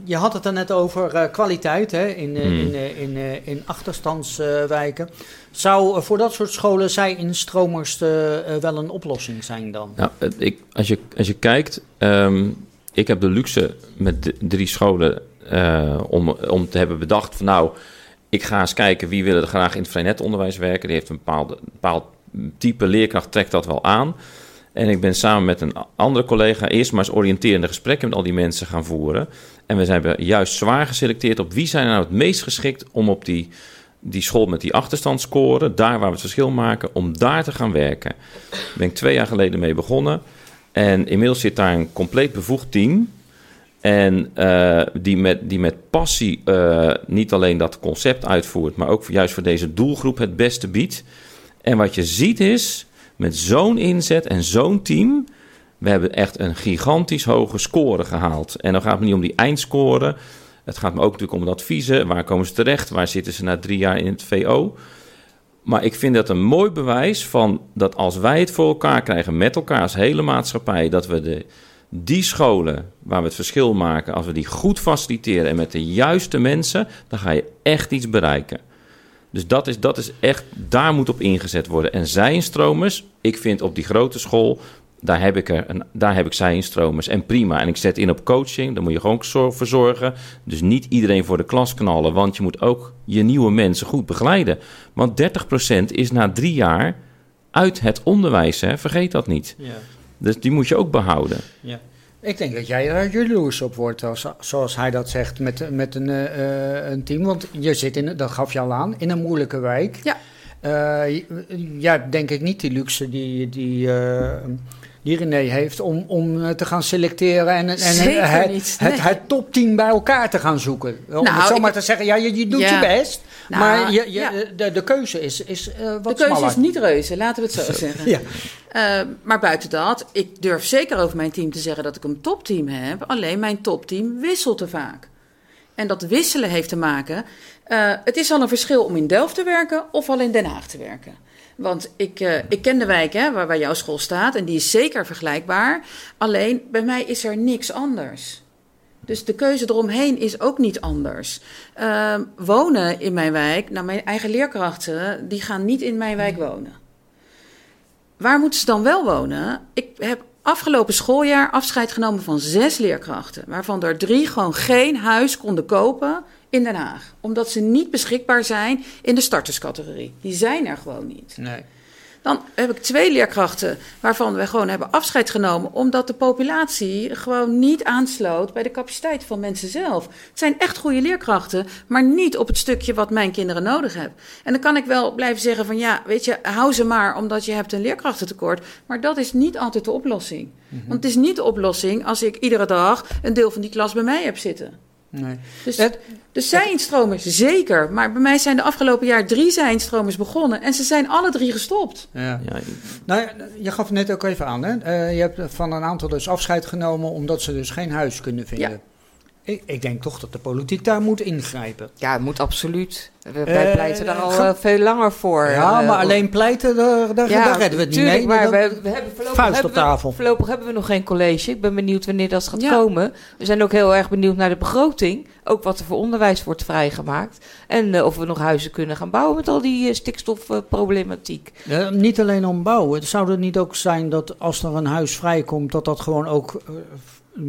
S2: je had het er net over eh, kwaliteit hè, in, eh,
S4: Hmm.
S2: in, eh, in, in achterstandswijken. Zou voor dat soort scholen zij in stromers eh, wel een oplossing zijn dan?
S4: Nou, ik, als, je, als je kijkt, ehm, ik heb de luxe met drie scholen om, om te hebben bedacht van nou, ik ga eens kijken wie willen er graag in het vrijnetonderwijs werken. Die heeft een bepaalde, bepaald type leerkracht, trekt dat wel aan. En ik ben samen met een andere collega eerst maar eens oriënterende gesprekken met al die mensen gaan voeren. En we hebben juist zwaar geselecteerd op wie zijn nou het meest geschikt om op die, die school met die achterstand scoren, daar waar we het verschil maken, om daar te gaan werken. Daar ben ik twee jaar geleden mee begonnen. En inmiddels zit daar een compleet bevoegd team. En eh, die, met, die met passie eh, niet alleen dat concept uitvoert, maar ook juist voor deze doelgroep het beste biedt. En wat je ziet is, met zo'n inzet en zo'n team, we hebben echt een gigantisch hoge score gehaald. En dan gaat het me niet om die eindscore. Het gaat me ook natuurlijk om de adviezen. Waar komen ze terecht? Waar zitten ze na drie jaar in het VO? Maar ik vind dat een mooi bewijs van dat als wij het voor elkaar krijgen met elkaar als hele maatschappij, dat we de, die scholen waar we het verschil maken, als we die goed faciliteren en met de juiste mensen, dan ga je echt iets bereiken. Dus dat is, dat is echt, daar moet op ingezet worden. En zijinstromers, ik vind op die grote school, daar heb ik, er een, daar heb ik zijinstromers. En prima. En ik zet in op coaching, daar moet je gewoon voor zorgen. Dus niet iedereen voor de klas knallen, want je moet ook je nieuwe mensen goed begeleiden. Want 30% is na drie jaar uit het onderwijs, hè? vergeet dat niet.
S2: Ja.
S4: Dus die moet je ook behouden.
S2: Ja. Ik denk dat jij er jaloers op wordt, als, zoals hij dat zegt, met, met een, eh, een team. Want je zit, in, dat gaf je al aan, in een moeilijke wijk.
S3: Ja.
S2: Eh, jij hebt denk ik niet die luxe die, die, eh, die René heeft om, om eh, te gaan selecteren en, en
S3: Zeker
S2: het,
S3: niet,
S2: het, het topteam bij elkaar te gaan zoeken. Om
S3: Nou,
S2: het zo
S3: ik-
S2: maar te zeggen, ja, je, je doet
S3: Ja.
S2: je best,
S3: Nou,
S2: maar je, je,
S3: ja.
S2: de, de keuze is, is eh, wat
S3: de keuze
S2: smaller.
S3: is niet reuze, laten we het zo zeggen.
S2: Ja.
S3: Eh, maar buiten dat, ik durf zeker over mijn team te zeggen dat ik een topteam heb. Alleen mijn topteam wisselt te vaak. En dat wisselen heeft te maken. eh, het is al een verschil om in Delft te werken of al in Den Haag te werken. Want ik, eh, ik ken de wijk hè, waar, waar jouw school staat en die is zeker vergelijkbaar. Alleen bij mij is er niks anders. Dus de keuze eromheen is ook niet anders. Ehm, wonen in mijn wijk, nou mijn eigen leerkrachten, die gaan niet in mijn wijk wonen. Waar moeten ze dan wel wonen? Ik heb afgelopen schooljaar afscheid genomen van zes leerkrachten, waarvan er drie gewoon geen huis konden kopen in Den Haag, omdat ze niet beschikbaar zijn in de starterscategorie. Die zijn er gewoon niet.
S2: Nee.
S3: Dan heb ik twee leerkrachten waarvan we gewoon hebben afscheid genomen, omdat de populatie gewoon niet aansloot bij de capaciteit van mensen zelf. Het zijn echt goede leerkrachten, maar niet op het stukje wat mijn kinderen nodig hebben. En dan kan ik wel blijven zeggen van ja, weet je, hou ze maar omdat je hebt een leerkrachtentekort. Maar dat is niet altijd de oplossing. Want het is niet de oplossing als ik iedere dag een deel van die klas bij mij heb zitten.
S2: Nee.
S3: Dus, zijinstromers, zeker. Maar bij mij zijn de afgelopen jaar drie zijinstromers begonnen. En ze zijn alle drie gestopt.
S2: Ja. Nou, ja, je gaf het net ook even aan, hè? Eh, je hebt van een aantal dus afscheid genomen omdat ze dus geen huis kunnen vinden. Ik, ik denk toch dat de politiek daar moet ingrijpen.
S10: Ja, het moet absoluut. We,
S2: Eh,
S10: wij pleiten daar al eh, veel langer voor.
S2: Ja,
S10: Eh,
S2: maar alleen pleiten, daar, daar,
S10: Ja,
S2: daar redden we het niet mee.
S10: maar we, we hebben voorlopig,
S2: vuist
S10: hebben
S2: op
S10: we-
S2: tafel.
S10: voorlopig hebben we nog geen college. Ik ben benieuwd wanneer dat gaat
S3: Ja.
S10: komen. We zijn ook heel erg benieuwd naar de begroting. Ook wat er voor onderwijs wordt vrijgemaakt. En eh, of we nog huizen kunnen gaan bouwen met al die eh, stikstofproblematiek.
S2: Niet alleen om bouwen. Zou het niet ook zijn dat als er een huis vrijkomt, dat dat gewoon ook, eh,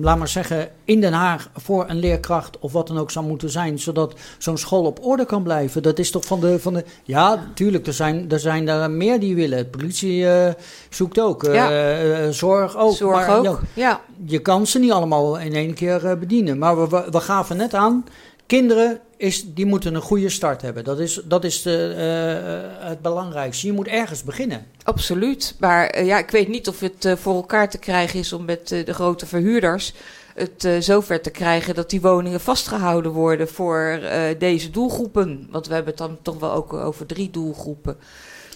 S2: laat maar zeggen, in Den Haag voor een leerkracht of wat dan ook zou moeten zijn, zodat zo'n school op orde kan blijven? Dat is toch van de. Van de ja, tuurlijk, er zijn, er zijn er meer die willen. De politie eh, zoekt ook. eh,
S10: Ja.
S2: eh, zorg ook.
S10: Zorg
S2: maar,
S10: ook,
S2: ja,
S10: ja.
S2: Je kan ze niet allemaal in één keer bedienen. Maar we, we, we gaven net aan. Kinderen is, die moeten een goede start hebben. Dat is, dat is de, eh, het belangrijkste. Je moet ergens beginnen.
S10: Absoluut. Maar eh, ja, ik weet niet of het eh, voor elkaar te krijgen is om met eh, de grote verhuurders het eh, zover te krijgen dat die woningen vastgehouden worden voor eh, deze doelgroepen. Want we hebben het dan toch wel ook over drie doelgroepen.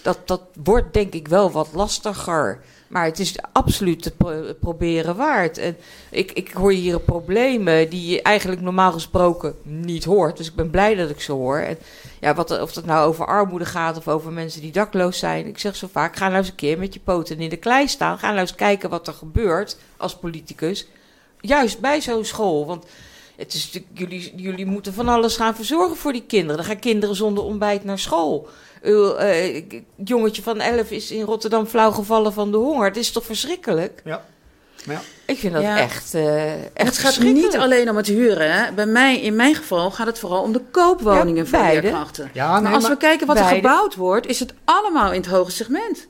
S10: Dat, dat wordt denk ik wel wat lastiger. Maar het is absoluut het proberen waard. En ik, ik hoor hier problemen die je eigenlijk normaal gesproken niet hoort. Dus ik ben blij dat ik ze hoor. En ja, wat, of het nou over armoede gaat of over mensen die dakloos zijn. Ik zeg zo vaak, ga nou eens een keer met je poten in de klei staan. Ga nou eens kijken wat er gebeurt als politicus. Juist bij zo'n school. Want Het is jullie, jullie moeten van alles gaan verzorgen voor die kinderen. Dan gaan kinderen zonder ontbijt naar school. Uw eh, jongetje van 11 is in Rotterdam flauw gevallen van de honger. Het is toch verschrikkelijk?
S2: Ja. Ja.
S10: Ik vind dat
S3: Ja.
S10: echt, eh echt
S3: Het gaat niet alleen om het huren. Hè. Bij mij, in mijn geval gaat het vooral om de koopwoningen
S10: Ja,
S3: voor
S10: beide.
S3: leerkrachten.
S2: Ja,
S3: maar als we kijken wat er gebouwd wordt, is het allemaal in het hoge segment.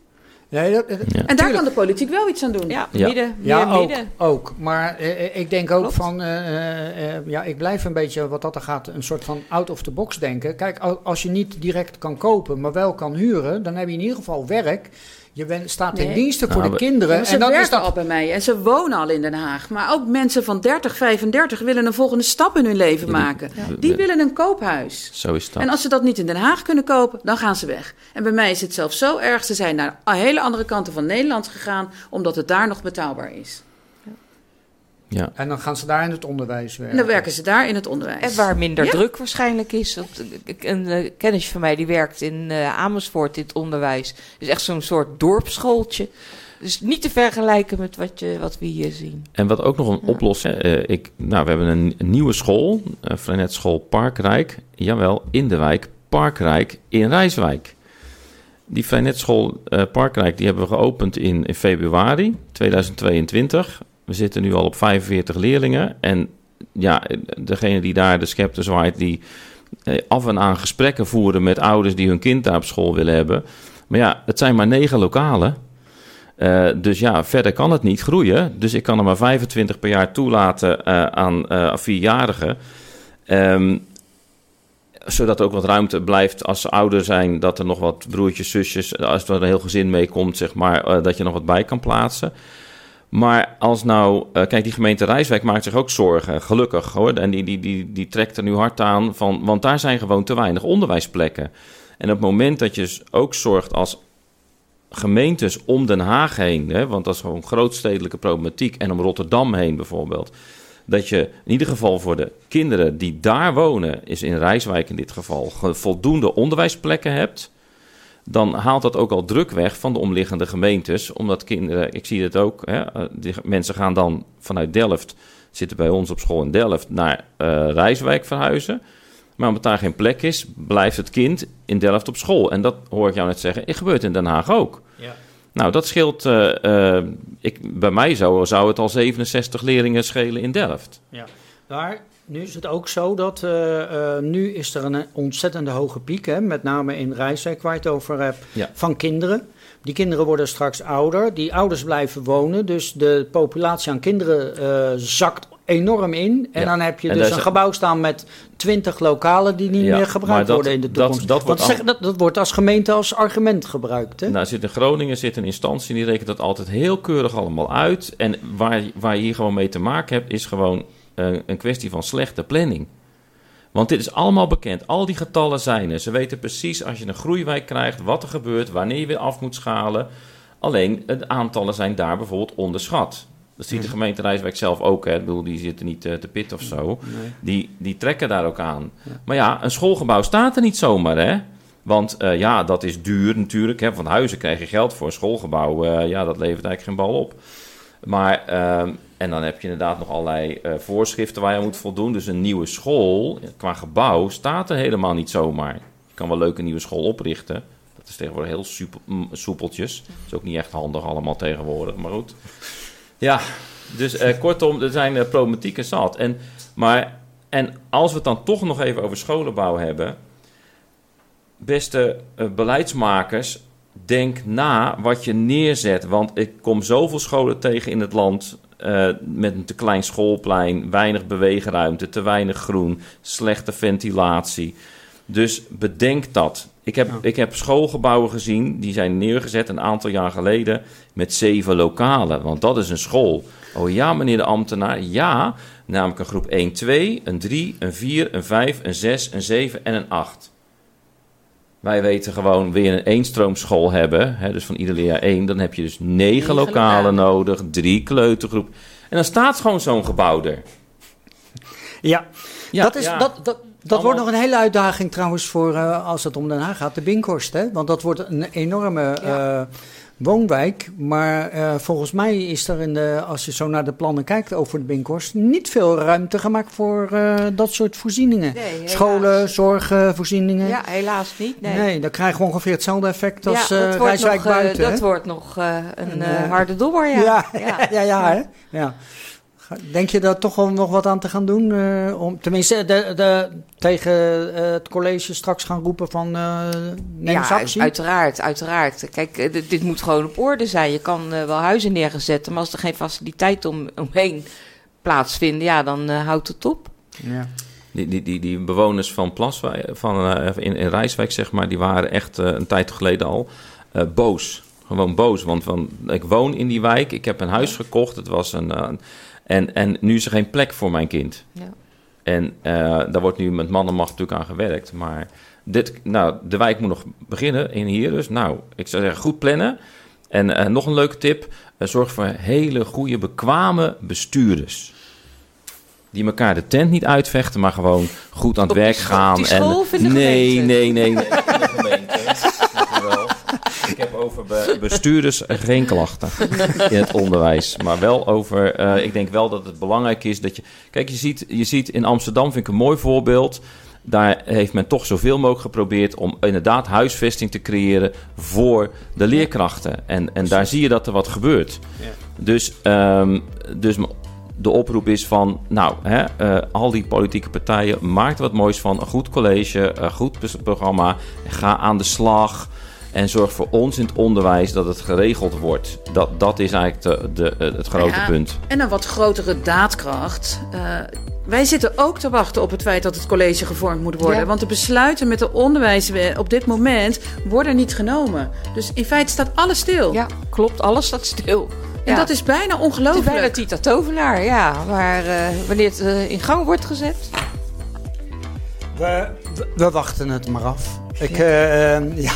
S2: Nee, dat, dat-
S3: En daar kan de politiek wel iets aan doen.
S10: Ja,
S4: Ja.
S10: midden, meer
S2: Ja, ook,
S10: midden.
S2: ook. Maar eh, ik denk ook
S10: Klopt.
S2: van, eh, eh, eh, ja, ik blijf een beetje wat dat er gaat, een soort van out of the box denken. Kijk, al- als je niet direct kan kopen, maar wel kan huren, dan heb je in ieder geval werk. Je bent, staat ten
S3: Nee.
S2: dienste voor
S4: Nou,
S2: de
S4: we-
S2: kinderen.
S3: Ja, maar ze
S2: en dan is dat
S3: al bij mij en ze wonen al in Den Haag. Maar ook mensen van 30, 35 willen een volgende stap in hun leven
S4: Ja, die-
S3: maken.
S4: Ja.
S3: Die willen een koophuis.
S4: Zo is dat.
S3: En als ze dat niet in Den Haag kunnen kopen, dan gaan ze weg. En bij mij is het zelfs zo erg. Ze zijn naar hele andere kanten van Nederland gegaan, omdat het daar nog betaalbaar is.
S4: Ja.
S2: En dan gaan ze daar in het onderwijs
S3: En
S2: werken.
S3: dan werken ze daar in het onderwijs.
S10: En waar minder
S3: Ja.
S10: druk waarschijnlijk is. Een uh, kennisje van mij die werkt in eh, Amersfoort in het onderwijs. Dus echt zo'n soort dorpsschooltje. Dus niet te vergelijken met wat, je, wat we hier zien.
S4: En wat ook nog een oplossing... eh, ik, nou, we hebben een, een nieuwe school, uh, Vrijnetschool Parkrijk. Jawel, in de wijk Parkrijk in Rijswijk. Die Vrijnetschool uh, Parkrijk die hebben we geopend in, in februari 2022. We zitten nu al op 45 leerlingen. En ja, degene die daar de scepter zwaait... die eh, af en aan gesprekken voeren met ouders... die hun kind daar op school willen hebben. Maar ja, het zijn maar negen lokalen... Uh, dus ja, verder kan het niet groeien. Dus ik kan er maar 25 per jaar toelaten uh, aan vierjarigen. Um, zodat er ook wat ruimte blijft als ze ouder zijn. Dat er nog wat broertjes, zusjes, als er een heel gezin meekomt, zeg maar, dat je nog wat bij kan plaatsen. Maar als nou, kijk, die gemeente Rijswijk maakt zich ook zorgen, gelukkig hoor. En die, die, die, die trekt er nu hard aan van, want daar zijn gewoon te weinig onderwijsplekken. En op het moment dat je ook zorgt als gemeentes om Den Haag heen, hè, want dat is gewoon grootstedelijke problematiek, en om Rotterdam heen bijvoorbeeld, dat je in ieder geval voor de kinderen die daar wonen, is in Rijswijk in dit geval, voldoende onderwijsplekken hebt, dan haalt dat ook al druk weg van de omliggende gemeentes, omdat kinderen, ik zie het ook, hè, die mensen gaan dan vanuit Delft, zitten bij ons op school in Delft, naar uh, Rijswijk verhuizen. Maar omdat daar geen plek is, blijft het kind in Delft op school. En dat hoor ik jou net zeggen, het gebeurt in Den Haag ook.
S2: Ja.
S4: Nou, dat scheelt, uh, uh, ik, bij mij zou, zou het al 67 leerlingen schelen in Delft.
S2: Ja, maar nu is het ook zo dat uh, nu is er een ontzettende hoge piek, hè, met name in Rijswijk waar je het over hebt,
S4: ja.
S2: van kinderen. Die kinderen worden straks ouder, die ouders blijven wonen, dus de populatie aan kinderen zakt enorm in. En
S4: Ja.
S2: dan heb je
S4: En
S2: dus een gebouw staan met twintig lokalen die niet
S4: Ja,
S2: meer gebruikt
S4: dat-
S2: worden in de toekomst.
S4: dat wordt
S2: zeg, dat, dat wordt als gemeente als argument gebruikt. Hè?
S4: Nou, zit in Groningen zit een instantie die rekent dat altijd heel keurig allemaal uit. En waar, waar je hier gewoon mee te maken hebt, is gewoon eh, een kwestie van slechte planning. Want dit is allemaal bekend. Al die getallen zijn er. Ze weten precies als je een groeiwijk krijgt, wat er gebeurt, wanneer je weer af moet schalen. Alleen, de aantallen zijn daar bijvoorbeeld onderschat. Dat ziet de gemeente Rijswijk zelf ook. Hè. Ik bedoel, die zitten niet eh, te pit of zo.
S2: Nee.
S4: Die, die trekken daar ook aan. Maar ja, een schoolgebouw staat er niet zomaar, hè? Want eh, ja, dat is duur natuurlijk. Hè. Van huizen krijg je geld voor. Een schoolgebouw, ja, dat levert eigenlijk geen bal op. Maar, ehm, en dan heb je inderdaad nog allerlei eh, voorschriften waar je moet voldoen. Dus een nieuwe school, qua gebouw, staat er helemaal niet zomaar. Je kan wel leuk een nieuwe school oprichten. Dat is tegenwoordig heel mm, soepeltjes. Dat is ook niet echt handig allemaal tegenwoordig, maar goed. Ja, dus eh, kortom, er zijn uh, problematieken zat. En, maar, en als we het dan toch nog even over scholenbouw hebben. Beste beleidsmakers, denk na wat je neerzet. Want ik kom zoveel scholen tegen in het land. Uh, met een te klein schoolplein, weinig beweegruimte, te weinig groen, slechte ventilatie. Dus bedenk dat. Ik heb, ik heb schoolgebouwen gezien, die zijn neergezet een aantal jaar geleden met zeven lokalen. Want dat is een school. Oh ja, meneer de ambtenaar, ja. Namelijk een groep 1, 2, een 3, een 4, een 5, een 6, een 7 en een 8. Wij weten gewoon, weer een eenstroomschool hebben, hè, dus van ieder leerjaar één, dan heb je dus negen,
S3: Negen
S4: lokalen
S3: lokalen.
S4: nodig, drie kleutergroep. En dan staat gewoon zo'n gebouw er.
S2: Ja,
S4: Ja,
S2: dat is,
S4: ja.
S2: Dat, dat, Dat wordt nog een hele uitdaging trouwens voor eh, als het om Den Haag gaat, de Binkhorst. Hè? Want dat wordt een enorme eh, woonwijk. Maar eh, volgens mij is er, in de, als je zo naar de plannen kijkt over de Binkhorst, niet veel ruimte gemaakt voor eh, dat soort voorzieningen.
S10: Nee.
S2: Scholen, zorgvoorzieningen.
S10: Ja, helaas niet. Nee.
S2: Nee, dan krijgen we ongeveer hetzelfde effect als
S10: ja,
S2: eh Rijswijk
S10: nog,
S2: buiten.
S10: dat
S2: hè?
S10: wordt nog een
S2: En,
S10: harde dobber, ja.
S2: Ja,
S10: Ja.
S2: ja, ja, hè? ja. Denk je daar toch wel nog wat aan te gaan doen? eh, om, tenminste, de, de, tegen eh, het college straks gaan roepen van eh neem
S10: ja,
S2: actie?
S10: uiteraard, uiteraard. Kijk, dit, dit moet gewoon op orde zijn. Je kan wel huizen neerzetten, maar als er geen faciliteit om, omheen plaatsvinden, ja, dan houdt het op.
S2: Ja.
S4: Die, die, die, die bewoners van Plaswijk, van, eh, in, in Rijswijk, zeg maar, die waren echt eh, een tijd geleden al eh, boos. Gewoon boos, want van, ik woon in die wijk, ik heb een huis gekocht, het was een, en, en nu is er geen plek voor mijn kind.
S10: Ja.
S4: En eh, daar wordt nu met mannenmacht natuurlijk aan gewerkt, maar dit, nou, de wijk moet nog beginnen in hier dus. Nou, ik zou zeggen, goed plannen. En eh, nog een leuke tip, eh, zorg voor hele goede, bekwame bestuurders die elkaar de tent niet uitvechten, maar gewoon goed aan het
S10: Op
S4: werk gaan.
S10: school de
S4: nee, nee, nee, nee. Over be- bestuurders geen klachten in het onderwijs. Maar wel over, eh, ik denk wel dat het belangrijk is dat je... Kijk, je ziet, je ziet in Amsterdam, vind ik een mooi voorbeeld... Daar heeft men toch zoveel mogelijk geprobeerd om inderdaad huisvesting te creëren voor de leerkrachten. En, en daar zie je dat er wat gebeurt. Dus, ehm, dus de oproep is van, nou, hè, eh, al die politieke partijen, maak er wat moois van. Een goed college, een goed programma. Ga aan de slag. En zorg voor ons in het onderwijs dat het geregeld wordt. Dat, dat is eigenlijk de, de, het grote
S3: Ja,
S4: punt.
S3: En een wat grotere daadkracht. Eh, wij zitten ook te wachten op het feit dat het college gevormd moet worden.
S10: Ja.
S3: Want de besluiten met de onderwijs op dit moment worden niet genomen. Dus in feite staat alles stil.
S10: Ja, klopt, alles staat stil.
S3: En
S10: Ja.
S3: dat is bijna
S10: Het is
S3: ongelooflijk.
S10: bijna Tita Tovenaar, ja. Maar eh, wanneer het eh, in gang wordt gezet...
S2: We, we, we wachten het maar af. Ik, eh, eh, ja.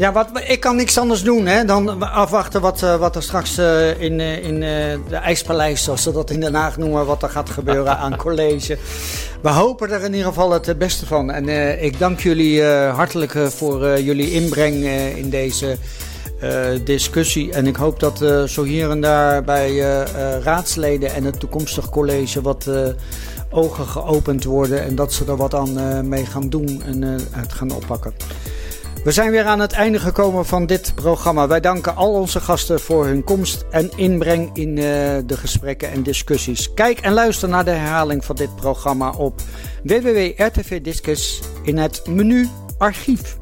S2: Ja, wat, ik kan niks anders doen hè, dan afwachten wat, eh, wat er straks eh, in, eh, in de IJspaleis, zoals ze dat in Den Haag noemen, wat er gaat gebeuren aan college. We hopen er in ieder geval het beste van. En ik dank jullie hartelijk voor jullie inbreng in deze discussie. En ik hoop dat zo hier en daar bij raadsleden en het toekomstig college wat ogen geopend worden. En dat ze er wat aan mee gaan doen en het gaan oppakken. We zijn weer aan het einde gekomen van dit programma. Wij danken al onze gasten voor hun komst en inbreng in eh, de gesprekken en discussies. Kijk en luister naar de herhaling van dit programma op www.rtv Discus in het menu Archief.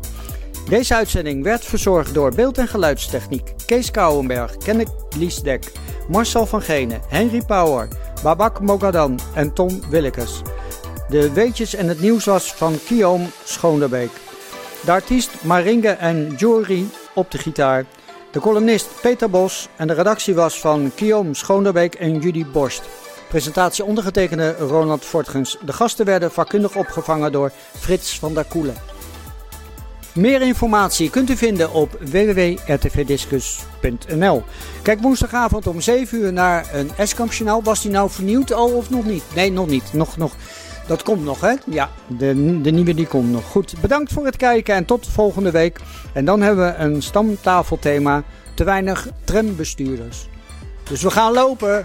S2: Deze uitzending werd verzorgd door beeld- en geluidstechniek Kees Kouwenberg, Kenneth Liesdek, Marcel van Genen, Henry Power, Babak Mogadan en Tom Willekes. De weetjes en het nieuws was van Guillaume Schoonderbeek. De artiest Maringe en Jory op de gitaar. De columnist Peter Bos en de redactie was van Guillaume Schoonderbeek en Judy Borst. Presentatie ondergetekende Ronald Fortgens. De gasten werden vakkundig opgevangen door Frits van der Koelen. Meer informatie kunt u vinden op www.rtvdiscus.nl. Kijk woensdagavond om 7 uur naar een Eskamp-journaal. Was die nou vernieuwd al of nog niet? Nee, nog niet. Nog, nog. Dat komt nog, hè? Ja, de, de nieuwe die komt nog. Goed, bedankt voor het kijken en tot volgende week. En dan hebben we een stamtafelthema. Te weinig trambestuurders. Dus we gaan lopen.